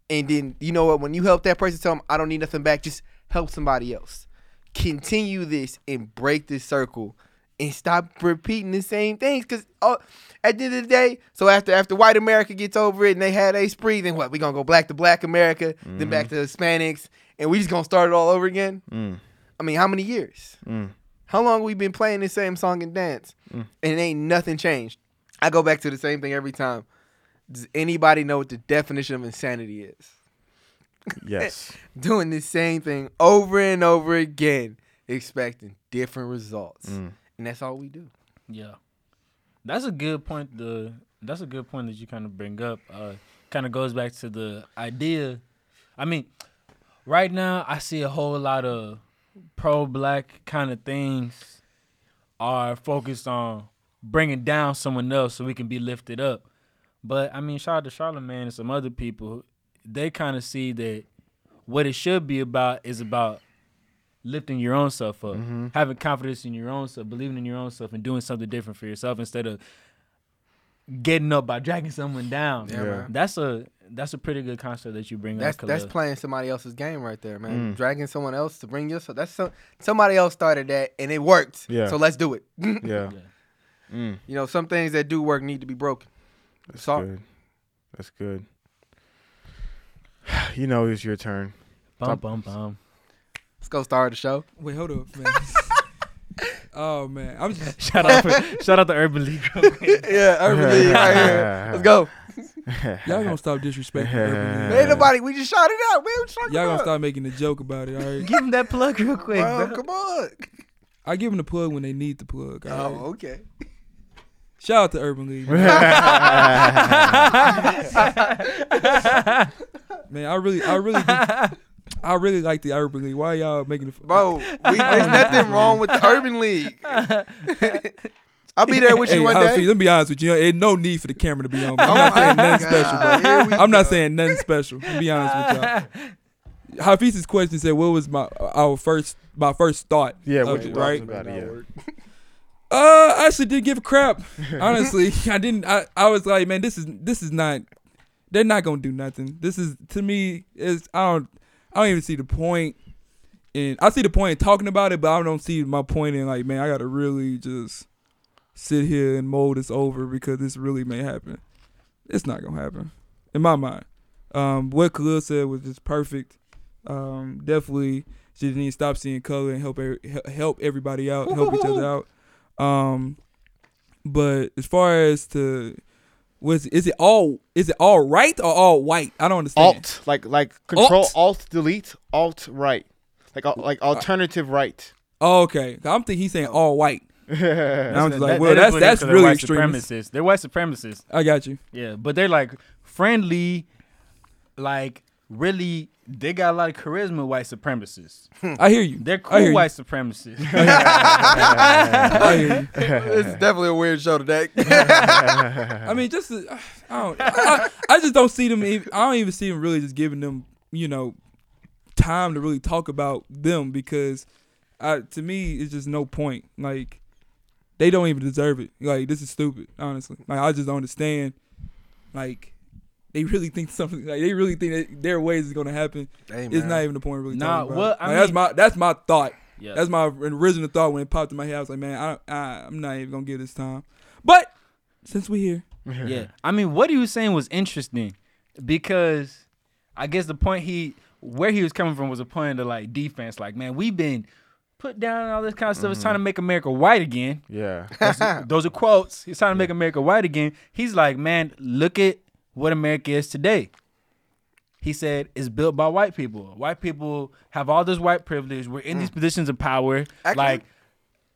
S4: And then you know what? When you help that person, tell them I don't need nothing back. Just help somebody else. Continue this and break this circle and stop repeating the same things. Cause uh, at the end of the day, so after after white America gets over it and they had a spree, then what? We gonna go black to black America, then back to Hispanics, and we just gonna start it all over again.
S1: Mm.
S4: I mean, how many years?
S1: Mm.
S4: How long we been playing the same song and dance,
S1: Mm.
S4: and it ain't nothing changed? I go back to the same thing every time. Does anybody know what the definition of insanity is?
S1: Yes.
S4: Doing the same thing over and over again, expecting different results,
S1: Mm.
S4: And that's all we do.
S2: Yeah, that's a good point. The that's a good point that you kind of bring up. Uh, kind of goes back to the idea. I mean, right now I see a whole lot of pro-black kind of things are focused on bringing down someone else so we can be lifted up. But I mean, shout out to Charlemagne and some other people. They kind of see that what it should be about is about lifting your own self up,
S1: Mm-hmm.
S2: having confidence in your own self, believing in your own self, and doing something different for yourself instead of getting up by dragging someone down.
S4: Yeah,
S1: Yeah.
S2: That's a that's a pretty good concept that you bring
S4: That's
S2: up.
S4: that's playing somebody else's game right there, man.
S1: Mm.
S4: Dragging someone else to bring yourself. That's so, somebody else started that and it worked.
S1: Yeah.
S4: So let's do it.
S1: Yeah.
S2: Yeah.
S1: Mm.
S4: You know, some things that do work need to be broken.
S1: That's
S4: Sorry.
S1: good. That's good. You know it's your turn.
S2: Bum bum bum.
S4: Let's go start the show.
S3: Wait, hold up, man. oh man, I'm just
S2: Shout out, for, shout out to Urban League.
S4: yeah, Urban League right here. Let's go.
S3: y'all gonna stop disrespecting Urban League.
S4: Ain't nobody. We just shot it out, man. We
S3: Y'all gonna
S4: about.
S3: stop making a joke about it, all right?
S2: Give him that plug real quick,
S4: Bro,
S2: bro.
S4: come on.
S3: I give them the plug when they need the plug. all right?
S4: Oh, okay.
S3: Shout out to Urban League. Man, Man, I really, I really, do- I really like the Urban League. Why y'all making the
S4: Bro, we, there's nothing wrong with the Urban League. I'll be there with you
S3: Hey,
S4: one
S3: honestly,
S4: day.
S3: let me be honest with you. Ain't no need for the camera to be on. me. I'm
S4: Oh
S3: not saying nothing
S4: God,
S3: special, bro. I'm not saying nothing special. To be honest with y'all. Hafeez's question said, "What was my our first my first thought?"
S1: yeah,
S3: of
S1: what
S3: it, right?
S1: about it, yeah.
S3: Uh, I actually did give a crap. Honestly, I didn't. I, I was like, man, this is this is not. They're not gonna do nothing. This is to me is I don't I don't even see the point. And I see the point in talking about it, but I don't see my point in like, man, I gotta really just sit here and mold this over because this really may happen. It's not gonna happen, in my mind. Um, what Khalil said was just perfect. Um, definitely, she need to stop seeing color and help help everybody out, help each other out. Um, but as far as to was is it all is it all right or all white? I don't understand.
S1: Alt, like like control
S3: Alt?
S1: alt delete alt right. like like uh, alternative right.
S3: Oh, okay. I'm thinking he's saying all white. And I'm just like,
S2: That-
S3: well,
S2: that is
S3: that's
S2: what it is
S3: that's
S2: 'cause they're
S3: really
S2: white
S3: extremist.
S2: supremacists. They're white supremacists.
S3: I got you.
S2: Yeah, but they're like friendly, like really. They got a lot of charisma. White supremacists.
S3: I hear you.
S2: They're cool
S3: you.
S2: white supremacists.
S3: I hear you.
S4: this is definitely a weird show today.
S3: I mean, just to- I don't. I, I just don't see them. even- I don't even see them really just giving them, you know, time to really talk about them because, I, to me, it's just no point. Like, they don't even deserve it. Like, this is stupid. Honestly, like I just don't understand. Like, they really think something. Like, they really think that their ways is gonna happen.
S4: Hey,
S3: It's not even the point of really
S2: Nah,
S3: talking about.
S2: well,
S3: it.
S2: I
S3: Like, that's my that's my thought.
S2: yeah.
S3: That's my original thought when it popped in my head. I was like, man, I, I I'm not even gonna give this time. But since we're here,
S2: yeah. I mean, what he was saying was interesting because I guess the point he where he was coming from was a point of like defense. Like, man, we've been put down and all this kind of stuff. It's mm-hmm. trying to make America white again.
S1: Yeah.
S2: Those, those are quotes. He's trying to make America white again. He's like, man, look at what America is today. He said it's built by white people. White people have all this white privilege. We're in these positions of power.
S4: Actually-
S2: like,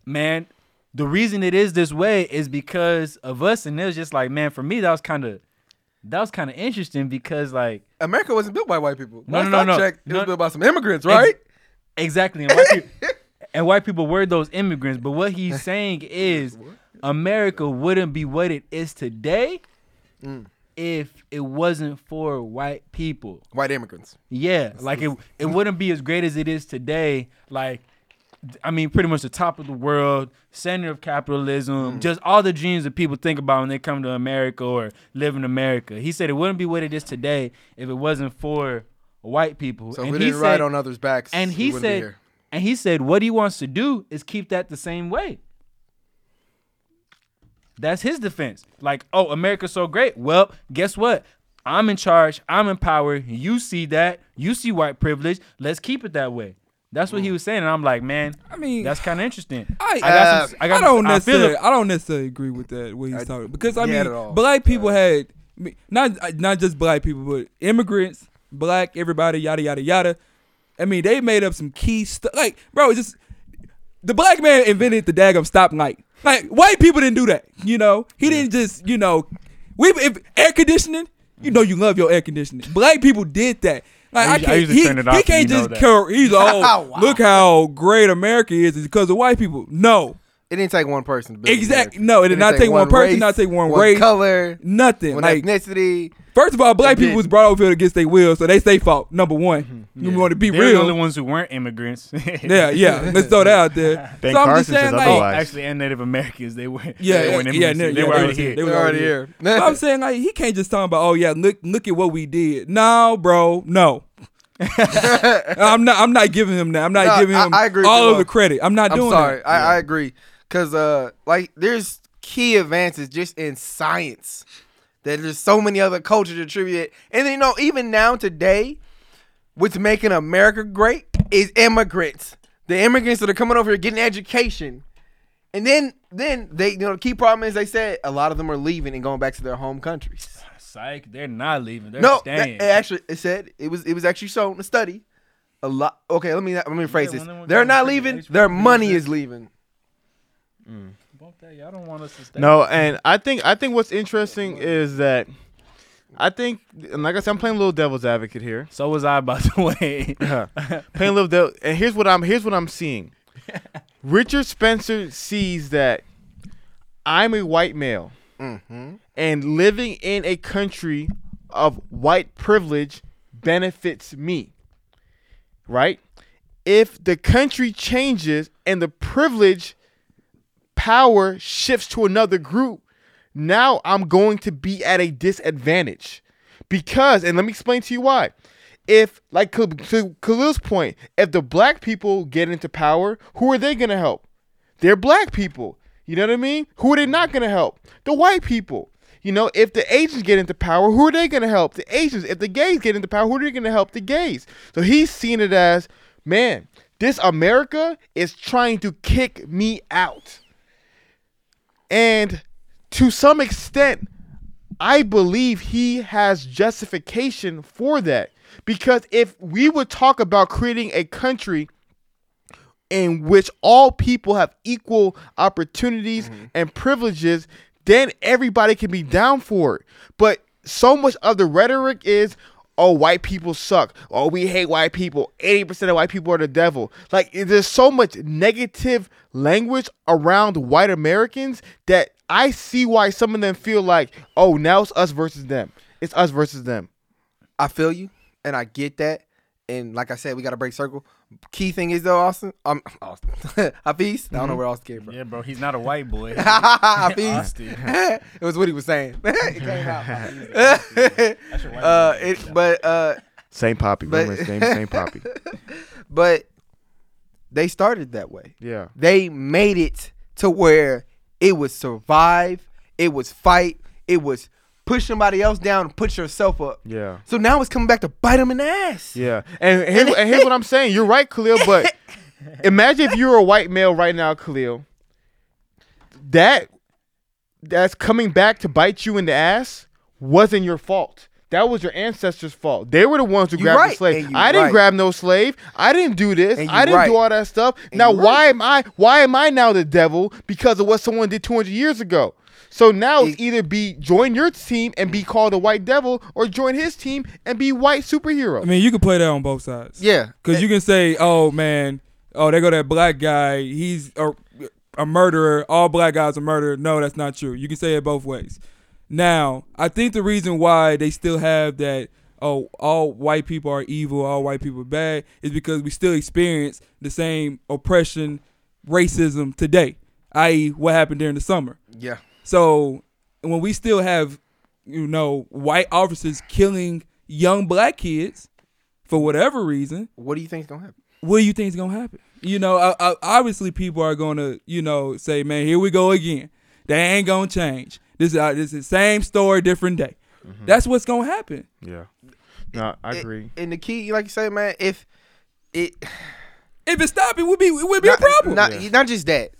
S2: man, the reason it is this way is because of us. And it was just like, man, for me, that was kind of that was kind of interesting because like
S4: America wasn't built by white people.
S2: No,
S4: Last
S2: no, no, no.
S4: it was built by some immigrants, right?
S2: Exactly. And white, people, and white people were those immigrants. But what he's saying is America wouldn't be what it is today
S4: Mm.
S2: If it wasn't for white people.
S4: White immigrants.
S2: Yeah. Like it it wouldn't be as great as it is today. Like I mean, pretty much the top of the world, center of capitalism, mm. just all the dreams that people think about when they come to America or live in America. He said it wouldn't be what it is today if it wasn't for white people.
S4: So
S2: And
S4: we
S2: he
S4: didn't ride
S2: said-
S4: on others' backs,
S2: and he
S4: be
S2: said,
S4: here.
S2: and he said, what he wants to do is keep that the same way. That's his defense. Like, oh, America's so great. Well, guess what? I'm in charge. I'm in power. You see that. You see white privilege. Let's keep it that way. That's what he hmm. was saying, and I'm like, man,
S3: I mean,
S2: that's kind of interesting.
S3: I,
S2: got some-
S3: I,
S2: got
S3: don't
S2: some- I
S3: necessarily.
S2: it.
S3: I, don't necessarily agree with that. What he's
S4: I-
S3: talking because I mean, black people had not not just black people, but immigrants, black everybody, yada yada yada. I mean, they made up some key stuff. Like, bro, it's just the black man invented the daggum stoplight. Like, white people didn't do that. You know, he didn't just you know, we if air conditioning. You know, you love your air conditioning. Black people did that. Like,
S2: I
S3: I, can't. he,
S2: turn it
S3: he can't
S2: and you know
S3: just. He's oh,
S4: Wow.
S3: look how great America is. Because of white people. No,
S4: It didn't take one person to build
S3: Exactly.
S4: America.
S3: No, it did
S4: didn't
S3: not take one person,
S4: race,
S3: not take one
S4: one
S3: race.
S4: color,
S3: nothing.
S4: one
S3: Like,
S4: ethnicity.
S3: First of all, black
S4: It
S3: people
S4: didn't.
S3: was brought over here against their will, so they stay fault. Number one, you want to be
S2: They're the only ones who weren't immigrants.
S3: Yeah, yeah. Let's throw that out there.
S1: Ben
S3: so I'm
S1: Carson
S3: just saying,
S1: says
S3: like,
S1: otherwise.
S2: Actually, and Native Americans, they were.
S3: Yeah,
S2: they
S3: yeah,
S2: weren't
S3: yeah,
S2: immigrants.
S3: yeah,
S2: they
S3: they
S2: were already
S3: here.
S2: here.
S3: They was
S4: They're already
S3: already
S4: here.
S3: So I'm saying like he can't just talk about oh yeah look look at what we did. No, bro, no. I'm not. I'm not giving him that. I'm not
S4: No,
S3: giving him
S4: I agree
S3: all
S4: you,
S3: of the credit. I'm not doing that.
S4: I'm
S3: doing
S4: sorry.
S3: that.
S4: I, I agree. Cause uh, like there's key advances just in science that there's so many other cultures attribute. And then, you know, even now today, what's making America great is immigrants. The immigrants that are coming over here getting education. And then then they you know the key problem is they said a lot of them are leaving and going back to their home countries.
S2: Psych, they're not leaving. They're
S4: no,
S2: staying.
S4: it actually it said it was it was actually shown in a study. A lot. Okay, let me let me rephrase
S2: Yeah,
S4: this.
S2: they were
S4: They're not leaving. Their money is leaving.
S2: Bump that. Y'all don't want us to stay.
S1: No, and I think I think what's interesting is that I think, and like I said, I'm playing a little devil's advocate here.
S2: So was I, by the way.
S1: playing a little devil, and here's what I'm here's what I'm seeing. Richard Spencer sees that I'm a white male
S4: Mm-hmm.
S1: and living in a country of white privilege benefits me. Right? If the country changes and the privilege power shifts to another group, now I'm going to be at a disadvantage. Because, and let me explain to you why. If, like to Khalil's point, if the black people get into power, who are they going to help? They're black people. You know what I mean? Who are they not going to help? The white people. You know, if the Asians get into power, who are they going to help? The Asians. If the gays get into power, who are they going to help? The gays. So he's seen it as, man, this America is trying to kick me out. And to some extent, I believe he has justification for that. Because if we would talk about creating a country in which all people have equal opportunities mm-hmm. and privileges, then everybody can be down for it. But so much of the rhetoric is, oh, white people suck. Oh, we hate white people. 80% of white people are the devil. Like, there's so much negative language around white Americans that I see why some of them feel like, oh, now it's us versus them. It's us versus them.
S4: I feel you, and I get that. And like I said, we got to break circle. Key thing is though, Austin. Um, Austin. Hafeez. I don't know where Austin came from.
S2: Yeah, bro, he's not a white boy.
S4: Hafeez.
S2: Austin.
S4: it was what he was saying. it came out.
S2: That's your white
S4: uh, it, but uh,
S1: Same poppy.
S4: But-
S1: Remember his name, same poppy.
S4: but they started that way.
S1: Yeah.
S4: They made it to where it was survive, it was fight, it was push somebody else down and put yourself up.
S1: Yeah.
S4: So now it's coming back to bite them in the ass.
S1: Yeah. And, here, and here's what I'm saying. You're right, Khalil, but imagine if you were a white male right now, Khalil. That that's coming back to bite you in the ass wasn't your fault. That was your ancestors' fault. They were the ones who
S4: You
S1: grabbed the slave. I didn't
S4: right.
S1: grab no slave. I didn't do this. I didn't
S4: right.
S1: do all that stuff. Now why am I why am I now the devil because of what someone did 200 years ago? So now it's either be join your team and be called a white devil or join his team and be white superhero.
S3: I mean, you can play that on both sides.
S4: Yeah.
S3: Because you can say, oh, man, oh, they go that black guy. He's a, a murderer. All black guys are murderer. No, that's not true. You can say it both ways. Now, I think the reason why they still have that, oh, all white people are evil, all white people are bad, is because we still experience the same oppression, racism today, i.e., what happened during the summer.
S4: Yeah.
S3: So when we still have, you know, white officers killing young black kids for whatever reason,
S4: What do you think's gonna happen?
S3: what do you think is gonna happen? You know, uh, uh, obviously people are gonna, you know, say, "Man, here we go again. They ain't gonna change. This is uh, this is the same story, different day." That's what's gonna happen.
S1: Yeah. No, I agree.
S4: And the key, like you say, man, if it
S3: If it stop, it would be it would be
S4: not,
S3: a problem.
S4: Not,
S1: Yeah.
S4: not just that,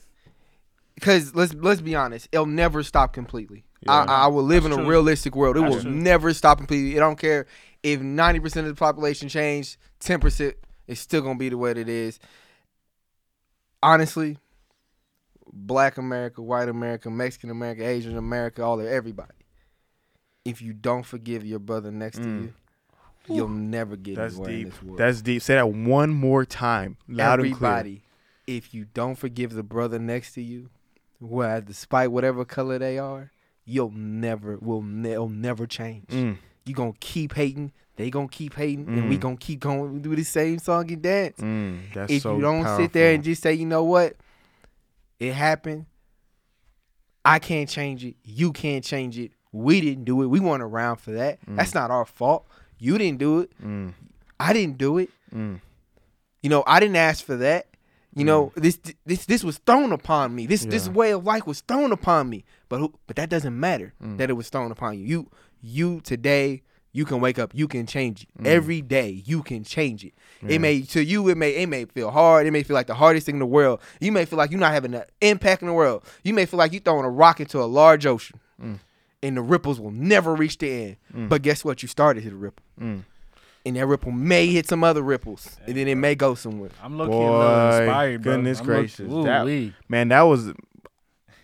S4: because let's let's be honest, it'll never stop completely.
S1: Yeah.
S4: I, I will live
S2: That's
S4: in a
S2: true.
S4: realistic world. It
S2: That's
S4: will
S2: true.
S4: never stop completely. I don't care if ninety percent of the population changed, ten percent, is still gonna be the way that it is. Honestly, Black America, White America, Mexican America, Asian America, all of everybody. If you don't forgive your brother next to
S1: Mm.
S4: you, you'll never get
S1: That's
S4: anywhere in this world.
S1: That's deep. Say that one more time, loud and clear.
S4: Everybody, if you don't forgive the brother next to you, well, despite whatever color they are, you'll never will ne- it'll never change.
S1: Mm,
S4: You gonna keep hating, they gonna keep hating, and we
S1: Mm.
S4: gonna keep going do the same song and dance.
S1: mm, that's
S4: if
S1: so
S4: you don't sit there and just say, you know what, it happened. I can't change it. You can't change it. We didn't do it. We weren't around for that. That's not our fault. You didn't do it.
S1: Mm,
S4: I didn't do it.
S1: mm,
S4: You know, I didn't ask for that. You know, this this this was thrown upon me. This this way of life was thrown upon me. But who, but that doesn't matter
S1: Mm.
S4: that it was thrown upon you. You you today you can wake up. You can change it
S1: Mm.
S4: every day. You can change it. It may to you it may it may feel hard. It may feel like the hardest thing in the world. You may feel like you're not having an impact in the world. You may feel like you're throwing a rock into a large ocean,
S1: Mm.
S4: and the ripples will never reach the end. But guess what? You started to hit a ripple
S1: mm.
S4: And that ripple may hit some other ripples, and then it may go somewhere.
S2: I'm looking a little
S1: Boy,
S2: inspired, bro.
S1: goodness
S2: I'm look-
S1: gracious. That- Man, that was.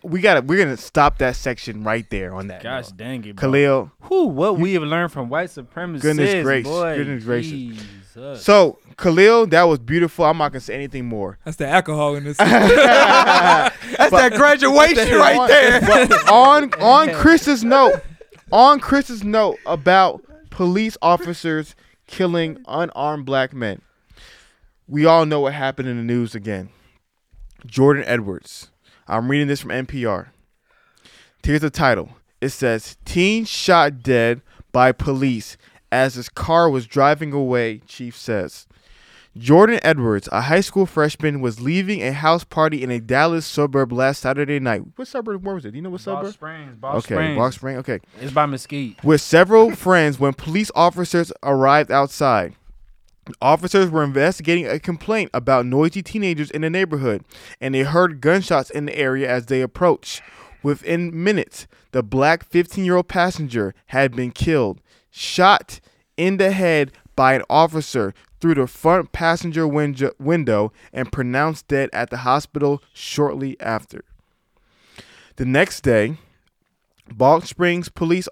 S1: We gotta. We're gonna stop that section right there on that.
S2: Gosh
S1: note.
S2: dang it, bro.
S1: Khalil.
S2: Whew, what we have learned from white supremacists,
S1: Goodness gracious,
S2: boy.
S1: goodness gracious.
S2: Jesus.
S1: So Khalil, that was beautiful. I'm not gonna say anything more.
S3: That's the alcohol in this.
S4: That's that graduation right
S1: on,
S4: there.
S1: on on Chris's note, on Chris's note about police officers killing unarmed black men. We all know what happened in the news again. Jordan Edwards. I'm reading this from NPR. Here's the title. It says Teen shot dead by police as his car was driving away, chief says. Jordan Edwards, a high school freshman, was leaving a house party in a Dallas suburb last Saturday night. What suburb? Where was it? Do you know what suburb?
S2: Springs, Boss
S1: okay,
S2: Springs.
S1: Balch Spring. Okay,
S2: It's by Mesquite.
S1: with several friends when police officers arrived outside. Officers were investigating a complaint about noisy teenagers in the neighborhood, and they heard gunshots in the area as they approached. Within minutes, the black 15 year old passenger had been killed, shot in the head by an officer through the front passenger win- window and pronounced dead at the hospital shortly after. The next day, Balch Springs Police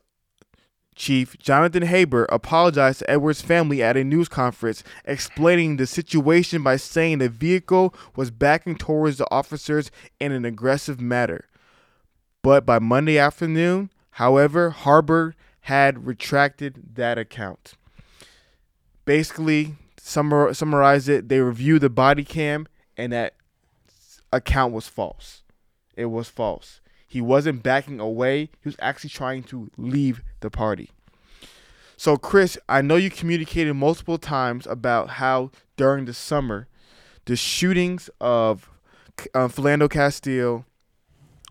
S1: Chief Jonathan Haber apologized to Edwards' family at a news conference, explaining the situation by saying the vehicle was backing towards the officers in an aggressive manner. But by Monday afternoon, however, Haber had retracted that account. Basically, summar, summarize it, they reviewed the body cam and that account was false. It was false. He wasn't backing away. He was actually trying to leave the party. So, Chris, I know you communicated multiple times about how during the summer, the shootings of uh, Philando Castile,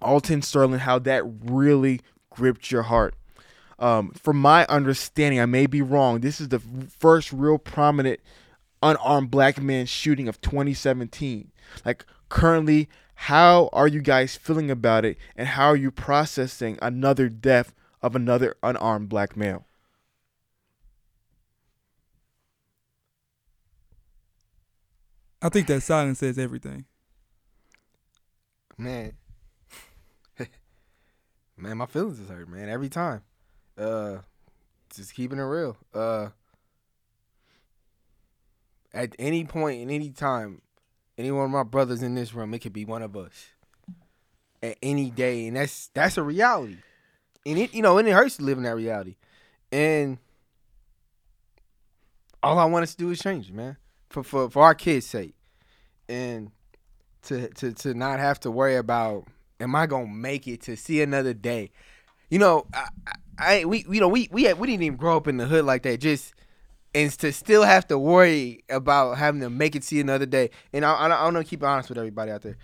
S1: Alton Sterling, how that really gripped your heart. Um, from my understanding, I may be wrong. This is the first real prominent unarmed black man shooting of 2017. Like currently, how are you guys feeling about it, and how are you processing another death of another unarmed black male?
S3: I think that silence says everything.
S4: man. man, my feelings is hurt, man, every time. Uh just keeping it real. Uh at any point in any time, any one of my brothers in this room, it could be one of us. At any day. And that's that's a reality. And it you know, and it hurts to live in that reality. And all I want us to do is change man. For for for our kids' sake. And to to to not have to worry about am I gonna make it to see another day? You know, I, I we you know we we had, we didn't even grow up in the hood like that. Just and to still have to worry about having to make it see another day. And I I, to keep it honest with everybody out there.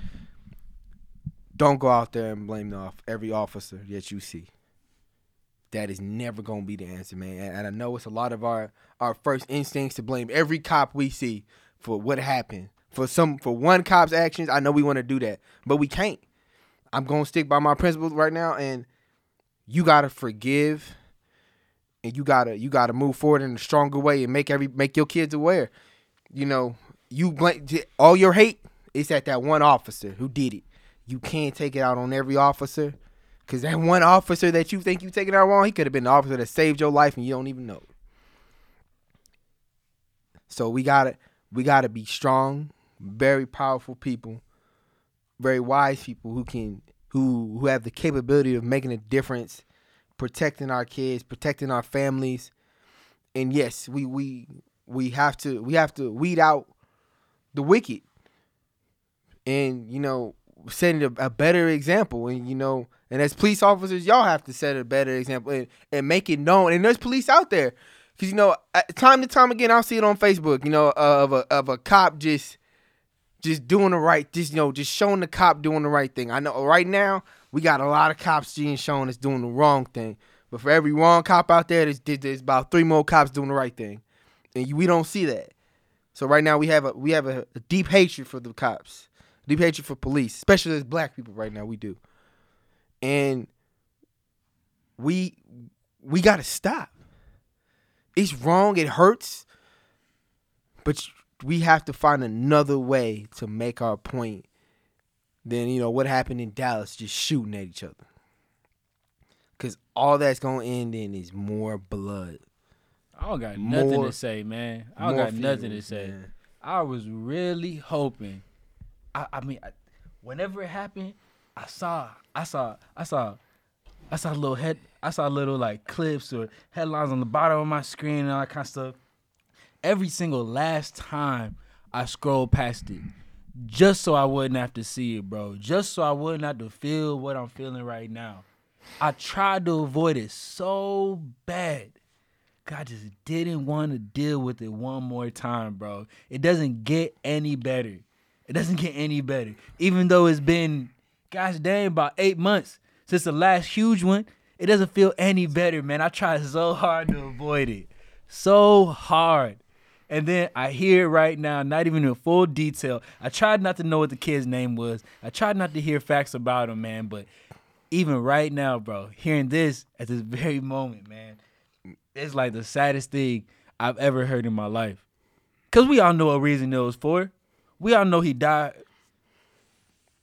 S4: Don't go out there and blame the off every officer that you see. That is never gonna be the answer, man. And, and I know it's a lot of our our first instincts to blame every cop we see for what happened for some for one cop's actions. I know we want to do that, but we can't. I'm gonna stick by my principles right now, and you gotta forgive, and you gotta you gotta move forward in a stronger way and make every make your kids aware. You know, you blame all your hate is at that one officer who did it. You can't take it out on every officer, cause that one officer that you think you taking out wrong, he could have been the officer that saved your life and you don't even know. So we gotta we gotta be strong, very powerful people, very wise people who can who who have the capability of making a difference, protecting our kids, protecting our families. And yes, we we we have to we have to weed out the wicked. And you know, setting a, a better example and you know, and as police officers, y'all have to set a better example and, and make it known. And there's police out there. Cause you know, time to time again, I'll see it on Facebook. You know, of a of a cop just just doing the right, just you know, just showing the cop doing the right thing. I know right now we got a lot of cops being shown as doing the wrong thing, but for every wrong cop out there, there's, there's about three more cops doing the right thing, and we don't see that. So right now we have a we have a, a deep hatred for the cops, deep hatred for police, especially as black people. Right now we do, and we we gotta stop. It's wrong. It hurts, but we have to find another way to make our point than you know what happened in Dallas, just shooting at each other. Cause all that's gonna end in is more blood.
S2: I don't got nothing to say, man. I don't
S4: more
S2: got nothing to say.
S4: man.
S2: I was really hoping. I, I mean, I, whenever it happened, I saw, I saw, I saw, I saw little head, I saw little like clips or headlines on the bottom of my screen and all that kind of stuff. Every single last time I scrolled past it, just so I wouldn't have to see it, bro. Just so I wouldn't have to feel what I'm feeling right now. I tried to avoid it so bad. I just didn't want to deal with it one more time, bro. It doesn't get any better. It doesn't get any better. Even though it's been, gosh dang, about eight months since the last huge one, it doesn't feel any better, man. I tried so hard to avoid it. So hard. And then I hear it right now, not even in full detail. I tried not to know what the kid's name was. I tried not to hear facts about him, man. But even right now, bro, hearing this at this very moment, man, it's like the saddest thing I've ever heard in my life. Cause we all know what reason it was for. We all know he died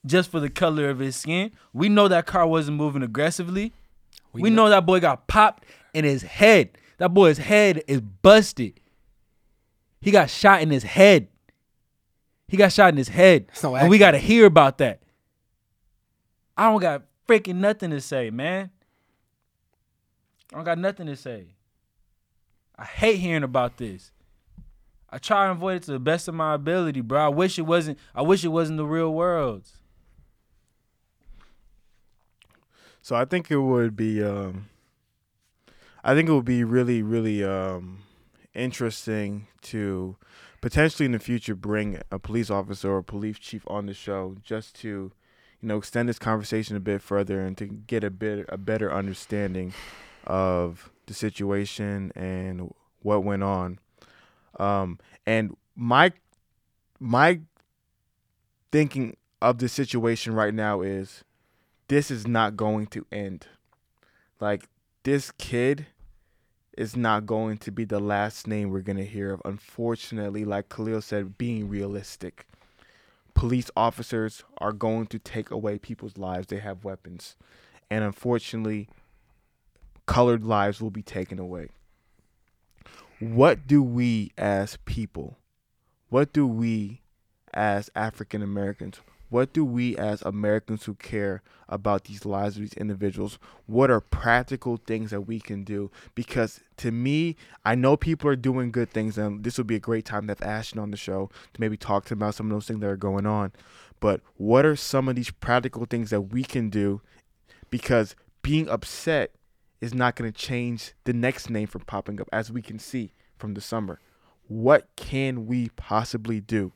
S2: just for the color of his skin. We know that car wasn't moving aggressively. We, know that boy got popped in his head. That boy's head is busted. He got shot in his head. He got shot in his head.
S4: That's no
S2: and we got to hear about that. I don't got freaking nothing to say, man. I don't got nothing to say. I hate hearing about this. I try and avoid it to the best of my ability, bro. I wish it wasn't. I wish it wasn't the real world.
S1: So I think it would be um I think it would be really really um interesting to potentially in the future bring a police officer or police chief on the show just to you know extend this conversation a bit further and to get a bit a better understanding of the situation and what went on. Um and my my thinking of the situation right now is this is not going to end. Like this kid is not going to be the last name we're going to hear of. Unfortunately, like Khalil said, being realistic. Police officers are going to take away people's lives. They have weapons. And unfortunately, colored lives will be taken away. What do we as people, what do we as African Americans, what do we as Americans who care about these lives of these individuals, what are practical things that we can do? Because to me, I know people are doing good things, and this would be a great time to have Ashton on the show to maybe talk to about some of those things that are going on. But what are some of these practical things that we can do? Because being upset is not going to change the next name from popping up, as we can see from the summer. What can we possibly do?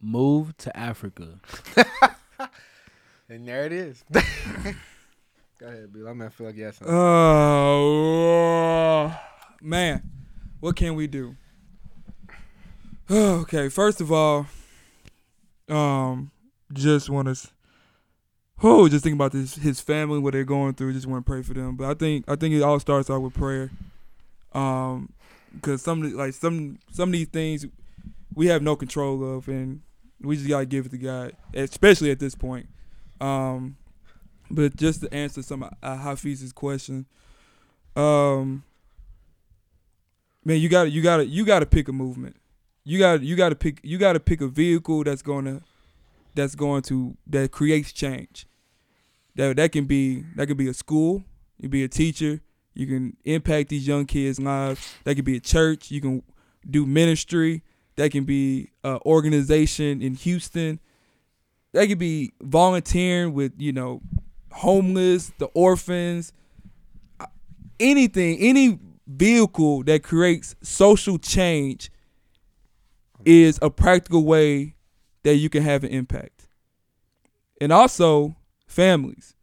S2: Move to Africa.
S4: And there it is. Go ahead, Bill. I'm gonna feel like you had something.
S3: Oh man, what can we do? okay, first of all, um, just want to, oh, just think about this his family, what they're going through. Just want to pray for them. But I think I think it all starts out with prayer, um, because some like some some of these things we have no control of, and we just gotta give it to God, especially at this point. Um, but just to answer some of uh, Hafeez's question, um, man, you got to you got to you got to pick a movement. You gotta you got to pick you got to pick a vehicle that's gonna that's going to that creates change. That that can be that could be a school. You be a teacher. You can impact these young kids' lives. That could be a church. You can do ministry. That can be an organization in Houston. That could be volunteering with you know homeless, the orphans, anything, any vehicle that creates social change is a practical way that you can have an impact. And also families.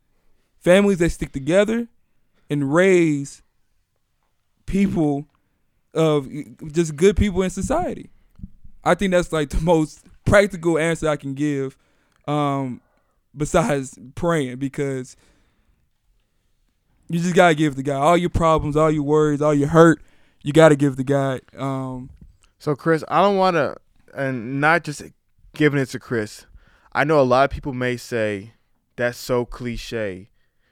S3: Families that stick together and raise people of just good people in society. I think that's like the most practical answer I can give um besides praying because you just gotta give the guy all your problems, all your worries, all your hurt. You gotta give the guy. Um,
S1: So, Chris, I don't want to, and not just giving it to Chris. I know a lot of people may say that's so cliche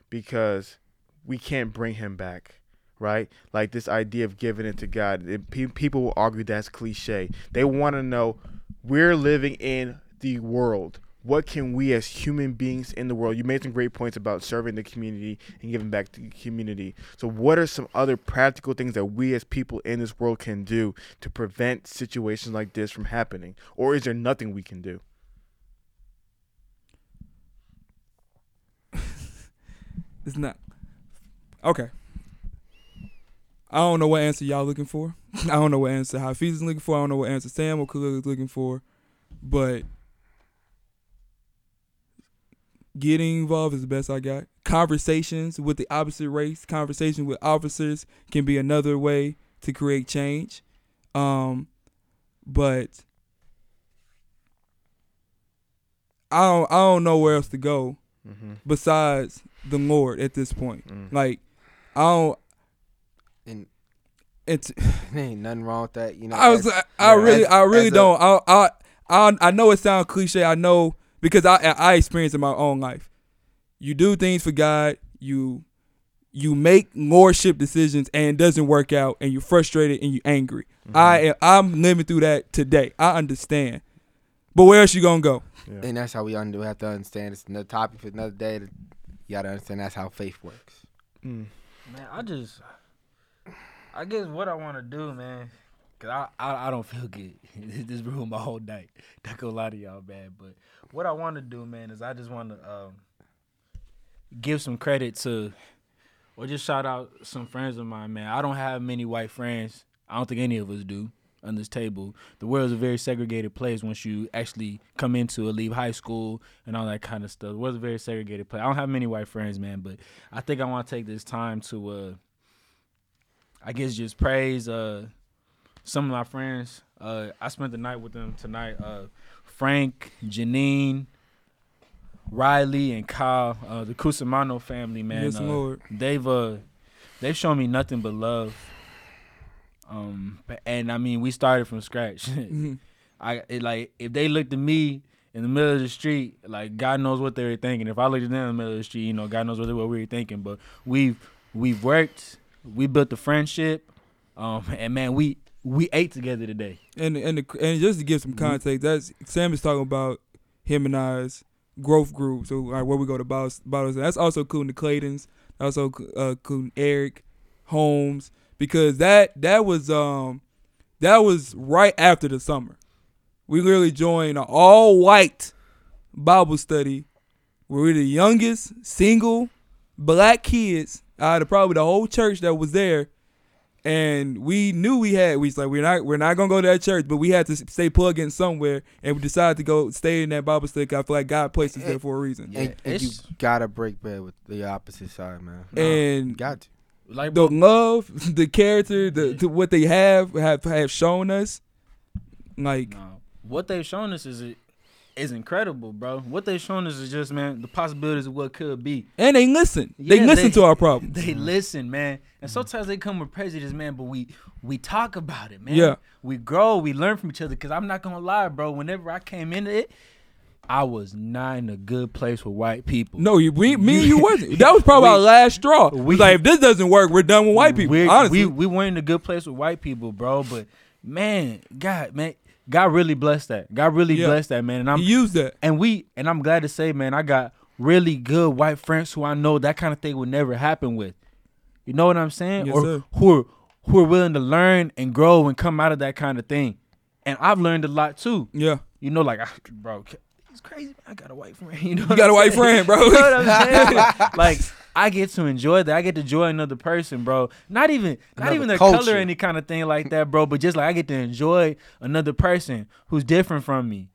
S1: because we can't bring him back, right? Like this idea of giving it to God. It, pe- people will argue that's cliche. They want to know we're living in the world. What can we as human beings in the world? You made some great points about serving the community and giving back to the community. So, what are some other practical things that we as people in this world can do to prevent situations like this from happening? Or is there nothing we can do?
S3: it's not okay. I don't know what answer y'all looking for. I don't know what answer Hafeez is looking for. I don't know what answer Sam or Khalil is looking for, but getting involved is the best I got. Conversations with the opposite race, conversation with officers can be another way to create change. Um, but I don't I don't know where else to go
S1: Mm-hmm.
S3: besides the Lord at this point.
S1: Mm.
S3: Like I don't.
S4: And
S3: It's.
S4: there ain't nothing wrong with that. You know,
S3: I was.
S4: as-
S3: I, I
S4: yeah,
S3: really.
S4: as-
S3: I really don't. I, I. I. I know it sounds cliche. I know because I. I experienced in my own life. You do things for God. You. You make lordship decisions and it doesn't work out, and you're frustrated and you're angry.
S1: Mm-hmm.
S3: I am. I'm living through that today. I understand. But where else you gonna go?
S1: Yeah.
S4: And that's how we un- we have to understand. It's another topic for another day. You gotta understand that's how faith works.
S1: Mm.
S2: Man, I just, I guess what I want to do, man, cause I, I, I don't feel good. this ruined my whole night. Not gonna lie to y'all, man. But what I want to do, man, is I just want to um, give some credit to, or just shout out some friends of mine, man. I don't have many white friends. I don't think any of us do on this table. The world's a very segregated place once you actually come into or leave high school and all that kind of stuff. The world's a very segregated place. I don't have many white friends, man, but I think I want to take this time to, uh, I guess, just praise uh, some of my friends. Uh, I spent the night with them tonight. Uh, Frank, Janine, Riley, and Kyle, uh, the Cusimano family, man.
S3: yes,
S2: uh,
S3: Lord.
S2: they've uh they've shown me nothing but love. Um, and I mean, we started from scratch.
S3: Mhm.
S2: I it, like if they looked at me in the middle of the street, like God knows what they were thinking. If I looked at them in the middle of the street, you know, God knows what, they, what we were thinking. But we've we've worked, we built a friendship, um, and man, we we ate together today.
S3: And and the, and just to give some context, that's Sam is talking about him and I's growth group. So like, where we go to bottles, bottles. That's also including the Claytons. Also uh, including Eric Holmes because that that was um that was right after the summer. We literally joined an all white Bible study where we're the youngest single black kids out of probably the whole church that was there and we knew we had we was like we're not we're not gonna go to that church, but we had to stay plugged in somewhere, and we decided to go stay in that Bible study. 'cause I feel like God placed us there eh, for a reason.
S2: Yeah,
S4: and, and you gotta break bread with the opposite side, man. You
S3: And
S4: got to.
S2: Like
S3: the love, the character, the, the what they have have have shown us, like
S2: No. What they've shown us is is incredible, bro. What they've shown us is just man the possibilities of what could be.
S3: and they listen. they listen
S2: they-
S3: to our problems.
S2: They listen, man, and sometimes they come with prejudice, man. But we we talk about it, man.
S3: Yeah.
S2: we grow, we learn from each other. Cause I'm not gonna lie, bro. Whenever I came into it, I was not in a good place with white people.
S3: No, you, we, me and you wasn't. That was probably
S2: We-
S3: our last straw. We- like if this doesn't work, we're done with white people. Honestly,
S2: we we weren't in a good place with white people, bro. But man, God, man, God really blessed that. God really
S3: Yeah.
S2: blessed that, man. And I'm
S3: he used that.
S2: and we and I'm glad to say, man, I got really good white friends who I know that kind of thing would never happen with. You know what I'm saying?
S3: Yes,
S2: or
S3: sir.
S2: who are who are willing to learn and grow and come out of that kind of thing. And I've learned a lot too.
S3: Yeah,
S2: You know, like, I, bro, it's crazy. I got a white friend. You know,
S3: you got a white friend, bro.
S2: you know what I'm saying? like I get to enjoy that. I get to enjoy another person, bro. Not even not
S4: Another
S2: even their
S4: culture.
S2: color or any kind of thing like that, bro. But just like I get to enjoy another person who's different from me.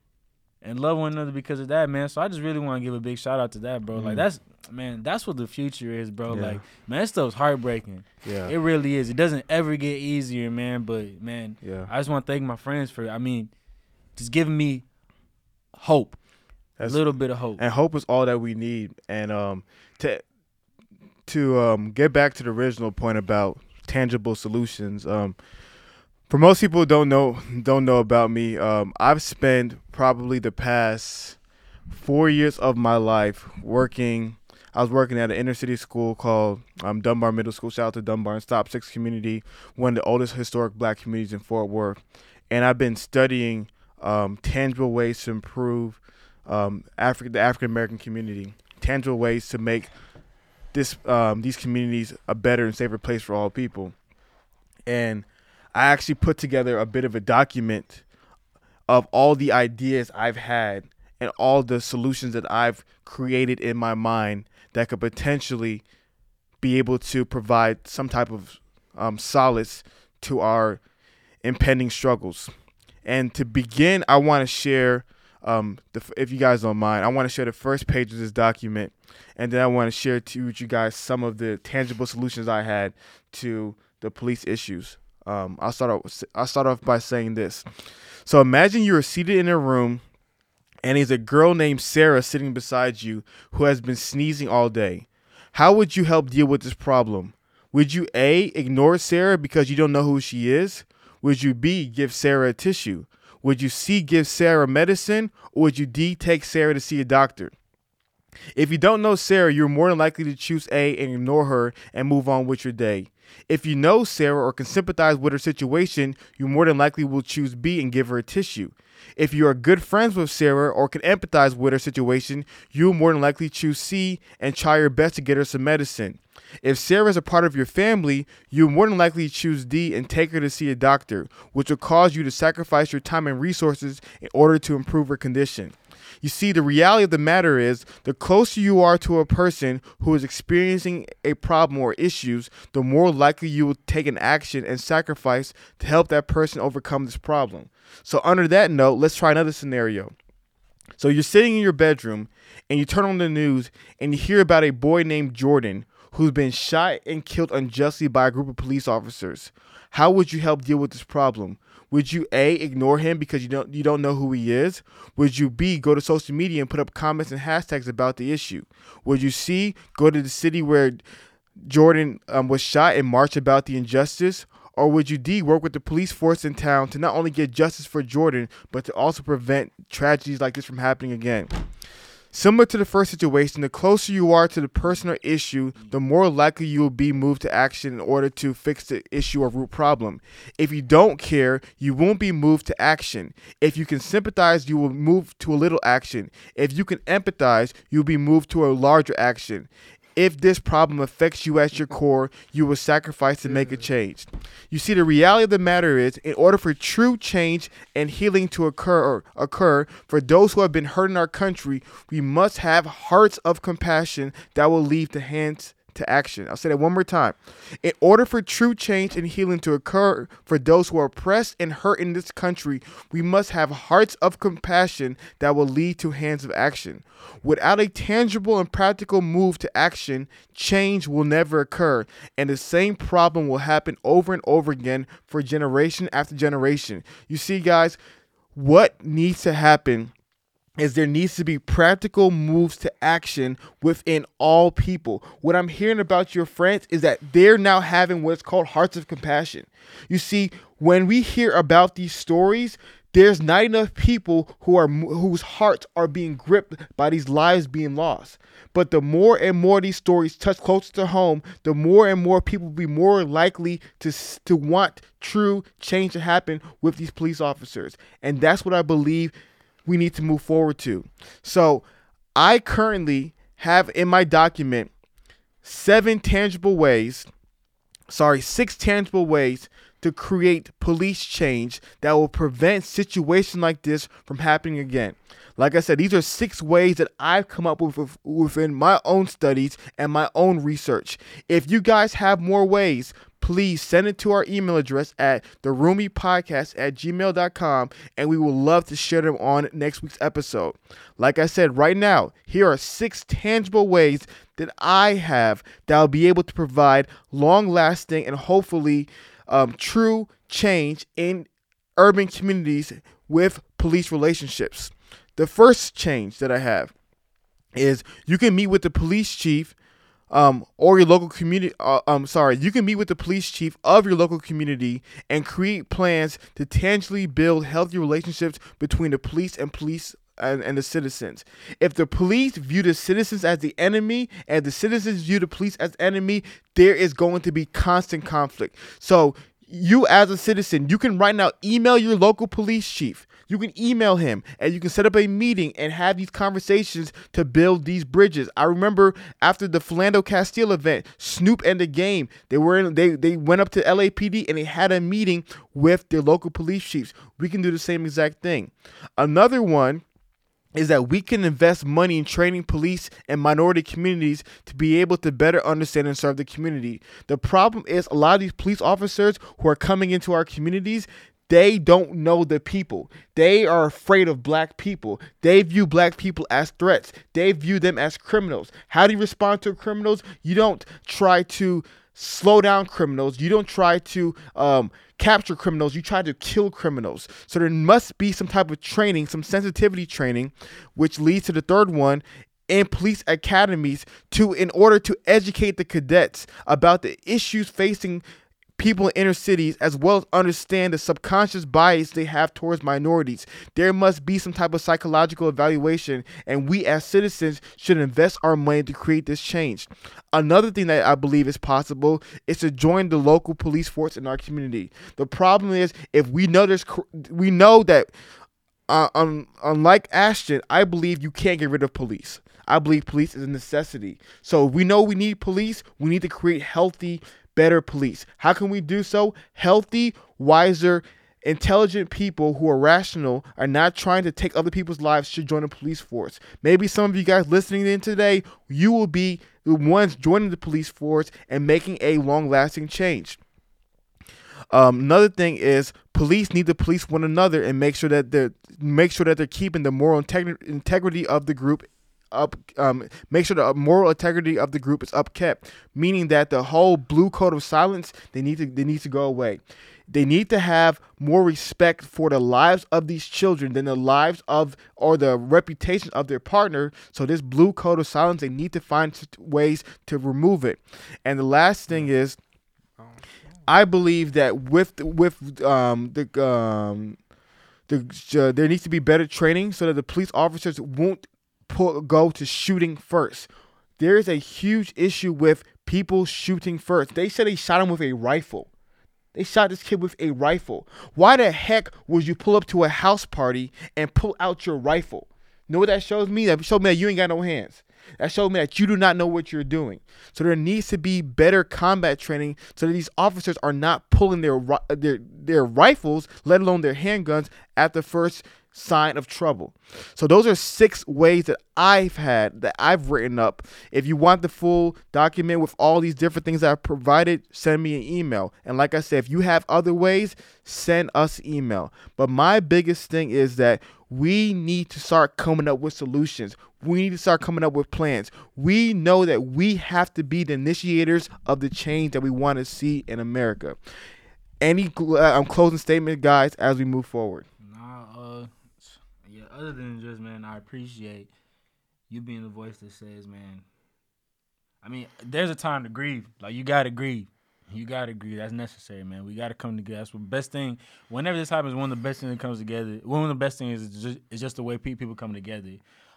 S2: And love one another because of that, man. So I just really want to give a big shout out to that, bro. Like that's man, that's what the future is, bro.
S1: Yeah.
S2: Like, man, that stuff's heartbreaking.
S1: Yeah.
S2: It really is. It doesn't ever get easier, man. But man,
S1: yeah.
S2: I just want to thank my friends for I mean, just giving me hope.
S1: That's-
S2: a little bit of hope.
S1: and hope is all that we need. And um, to to um, get back to the original point about tangible solutions. Um, for most people who don't know don't know about me, um, I've spent probably the past four years of my life working. I was working at an inner city school called um, Dunbar Middle School. Shout out to Dunbar and Stop Six community, one of the oldest historic black communities in Fort Worth. And I've been studying um, tangible ways to improve um, African the African American community, tangible ways to make this um, these communities a better and safer place for all people. And I actually put together a bit of a document of all the ideas I've had and all the solutions that I've created in my mind that could potentially be able to provide some type of um, solace to our impending struggles. And to begin, I want to share, um, the, if you guys don't mind, I want to share the first page of this document, and then I want to share to with you guys some of the tangible solutions I had to the police issues. Um, I'll start off. I'll start off by saying this. So imagine you are seated in a room, and there's a girl named Sarah sitting beside you who has been sneezing all day. How would you help deal with this problem? Would you A, ignore Sarah because you don't know who she is? Would you B, give Sarah a tissue? Would you C, give Sarah medicine? Or would you D, take Sarah to see a doctor? If you don't know Sarah, you're more than likely to choose A and ignore her and move on with your day. If you know Sarah or can sympathize with her situation, you more than likely will choose B and give her a tissue. If you are good friends with Sarah or can empathize with her situation, you will more than likely choose C and try your best to get her some medicine. If Sarah is a part of your family, you will more than likely choose D and take her to see a doctor, which will cause you to sacrifice your time and resources in order to improve her condition. You see, the reality of the matter is the closer you are to a person who is experiencing a problem or issues, the more likely you will take an action and sacrifice to help that person overcome this problem. So, under that note, let's try another scenario. So, you're sitting in your bedroom and you turn on the news and you hear about a boy named Jordan who's been shot and killed unjustly by a group of police officers. How would you help deal with this problem? Would you A ignore him because you don't you don't know who he is? Would you B go to social media and put up comments and hashtags about the issue? Would you C go to the city where Jordan um, was shot and march about the injustice? Or would you D work with the police force in town to not only get justice for Jordan, but to also prevent tragedies like this from happening again? Similar to the first situation, the closer you are to the person or issue, the more likely you will be moved to action in order to fix the issue or root problem. If you don't care, you won't be moved to action. If you can sympathize, you will move to a little action. If you can empathize, you'll be moved to a larger action if this problem affects you at your core, you will sacrifice to make a change. You see, the reality of the matter is, in order for true change and healing to occur, occur for those who have been hurt in our country, we must have hearts of compassion that will leave the hands to action. I'll say that one more time. In order for true change and healing to occur for those who are oppressed and hurt in this country, we must have hearts of compassion that will lead to hands of action. Without a tangible and practical move to action, change will never occur, and the same problem will happen over and over again for generation after generation. You see, guys, what needs to happen is there needs to be practical moves to action within all people. What I'm hearing about your friends is that they're now having what's called hearts of compassion. You see, when we hear about these stories, there's not enough people who are whose hearts are being gripped by these lives being lost. But the more and more these stories touch closer to home, the more and more people will be more likely to to want true change to happen with these police officers. And that's what I believe we need to move forward to. So I currently have in my document seven tangible ways, sorry, six tangible ways to create police change that will prevent situations like this from happening again. Like I said, these are six ways that I've come up with within my own studies and my own research. If you guys have more ways, please send it to our email address at theroomypodcast at gmail.com and we will love to share them on next week's episode. Like I said, right now, here are six tangible ways that I have that will be able to provide long lasting and hopefully um, true change in urban communities with police relationships. The first change that I have is you can meet with the police chief um, or your local community. Uh, um, sorry, you can meet with the police chief of your local community and create plans to tangibly build healthy relationships between the police and police and, and, the citizens. If the police view the citizens as the enemy and the citizens view the police as enemy, there is going to be constant conflict. So you as a citizen, you can right now email your local police chief. You can email him and you can set up a meeting and have these conversations to build these bridges. I remember after the Philando Castile event, Snoop and the game, they were in, they they went up to LAPD and they had a meeting with their local police chiefs. We can do the same exact thing. Another one is that we can invest money in training police and minority communities to be able to better understand and serve the community. The problem is a lot of these police officers who are coming into our communities, they don't know the people. They are afraid of black people. They view black people as threats. They view them as criminals. How do you respond to criminals? You don't try to slow down criminals. You don't try to um, capture criminals. You try to kill criminals. So there must be some type of training, some sensitivity training, which leads to the third one in police academies to in order to educate the cadets about the issues facing people in inner cities as well as understand the subconscious bias they have towards minorities. There must be some type of psychological evaluation, and we as citizens should invest our money to create this change. Another thing that I believe is possible is to join the local police force in our community. The problem is if we know there's we know that uh, um, unlike Ashton, I believe you can't get rid of police. I believe police is a necessity. So we know we need police. We need to create healthy, better police. How can we do so? Healthy, wiser, intelligent people who are rational are not trying to take other people's lives should join the police force. Maybe some of you guys listening in today, you will be the ones joining the police force and making a long-lasting change. Um, another thing is police need to police one another and make sure that they're make sure that they're keeping the moral integ- integrity of the group up. Um, make sure the moral integrity of the group is upkept, meaning that the whole blue code of silence they need to they need to go away. They need to have more respect for the lives of these children than the lives of or the reputation of their partner. So this blue code of silence, they need to find ways to remove it. And the last thing is, I believe that with with um the um the uh, there needs to be better training so that the police officers won't pull, go to shooting first. There is a huge issue with people shooting first. They said they shot him with a rifle. They shot this kid with a rifle. Why the heck would you pull up to a house party and pull out your rifle? know what that shows me? That showed me that you ain't got no hands. That showed me that you do not know what you're doing. So there needs to be better combat training so that these officers are not pulling their their their rifles, let alone their handguns, at the first sign of trouble. So those are six ways that I've had that I've written up. If you want the full document with all these different things I've provided, send me an email. And like I said, if you have other ways, send us email. But my biggest thing is that we need to start coming up with solutions. We need to start coming up with plans. We know that we have to be the initiators of the change that we want to see in America. Any uh, closing statement, guys, as we move forward?
S2: Other than just man, I appreciate you being the voice that says, man. I mean, there's a time to grieve. Like you gotta grieve. You gotta grieve. That's necessary, man. We gotta come together. That's the best thing. Whenever this happens, one of the best things that comes together. One of the best things is just, is just the way people come together.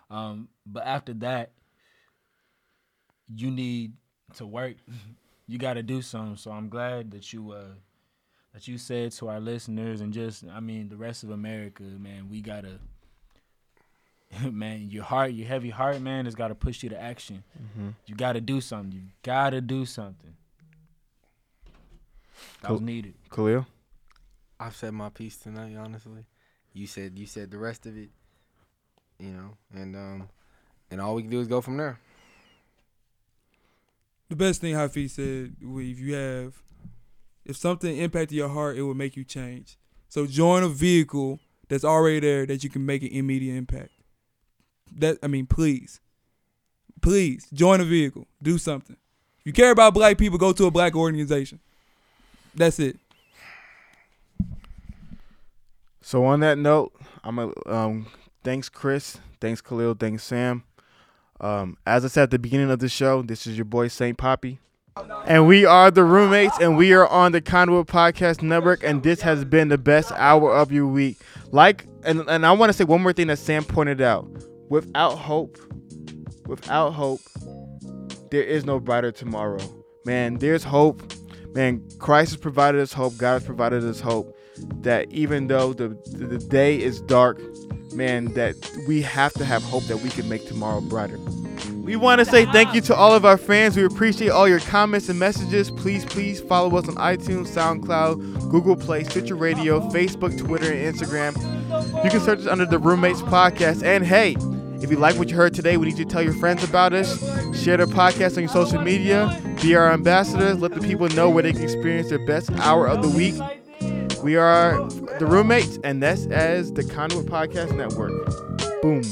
S2: Um, but after that, you need to work. You got to do something. So I'm glad that you uh, that you said to our listeners and just I mean the rest of America, man, we gotta man, your heart, your heavy heart, man, has gotta push you to action. You gotta do something. You gotta do something. That was needed.
S1: Khalil?
S4: I've said my piece tonight. Honestly, you said you said the rest of it. You know, and um, and all we can do is go from there.
S3: The best thing Hafeez said, if you have, if something impacted your heart, it will make you change. So join a vehicle that's already there that you can make an immediate impact. That I mean, please, please join a vehicle, do something. If you care about black people, go to a black organization. That's it.
S1: So on that note, I'm a um thanks Chris, thanks Khalil, thanks Sam. Um, as I said at the beginning of the show, this is your boy Saint Poppy. And we are the roommates, and we are on the Conduit Podcast Network, and this has been the best hour of your week. Like, and, and I want to say one more thing that Sam pointed out. Without hope, without hope, there is no brighter tomorrow. Man, there's hope. Man, Christ has provided us hope. God has provided us hope that even though the the day is dark, man, that we have to have hope that we can make tomorrow brighter. We want to say thank you to all of our fans. We appreciate all your comments and messages. Please, please follow us on iTunes, SoundCloud, Google Play, Stitcher Radio, Facebook, Twitter, and Instagram. You can search us under the Roommates Podcast. And hey, if you like what you heard today, we need you to tell your friends about us. Share the podcast on your social media. Be our ambassadors. Let the people know where they can experience their best hour of the week. We are the roommates, and that's as the Conduit Podcast Network. Boom.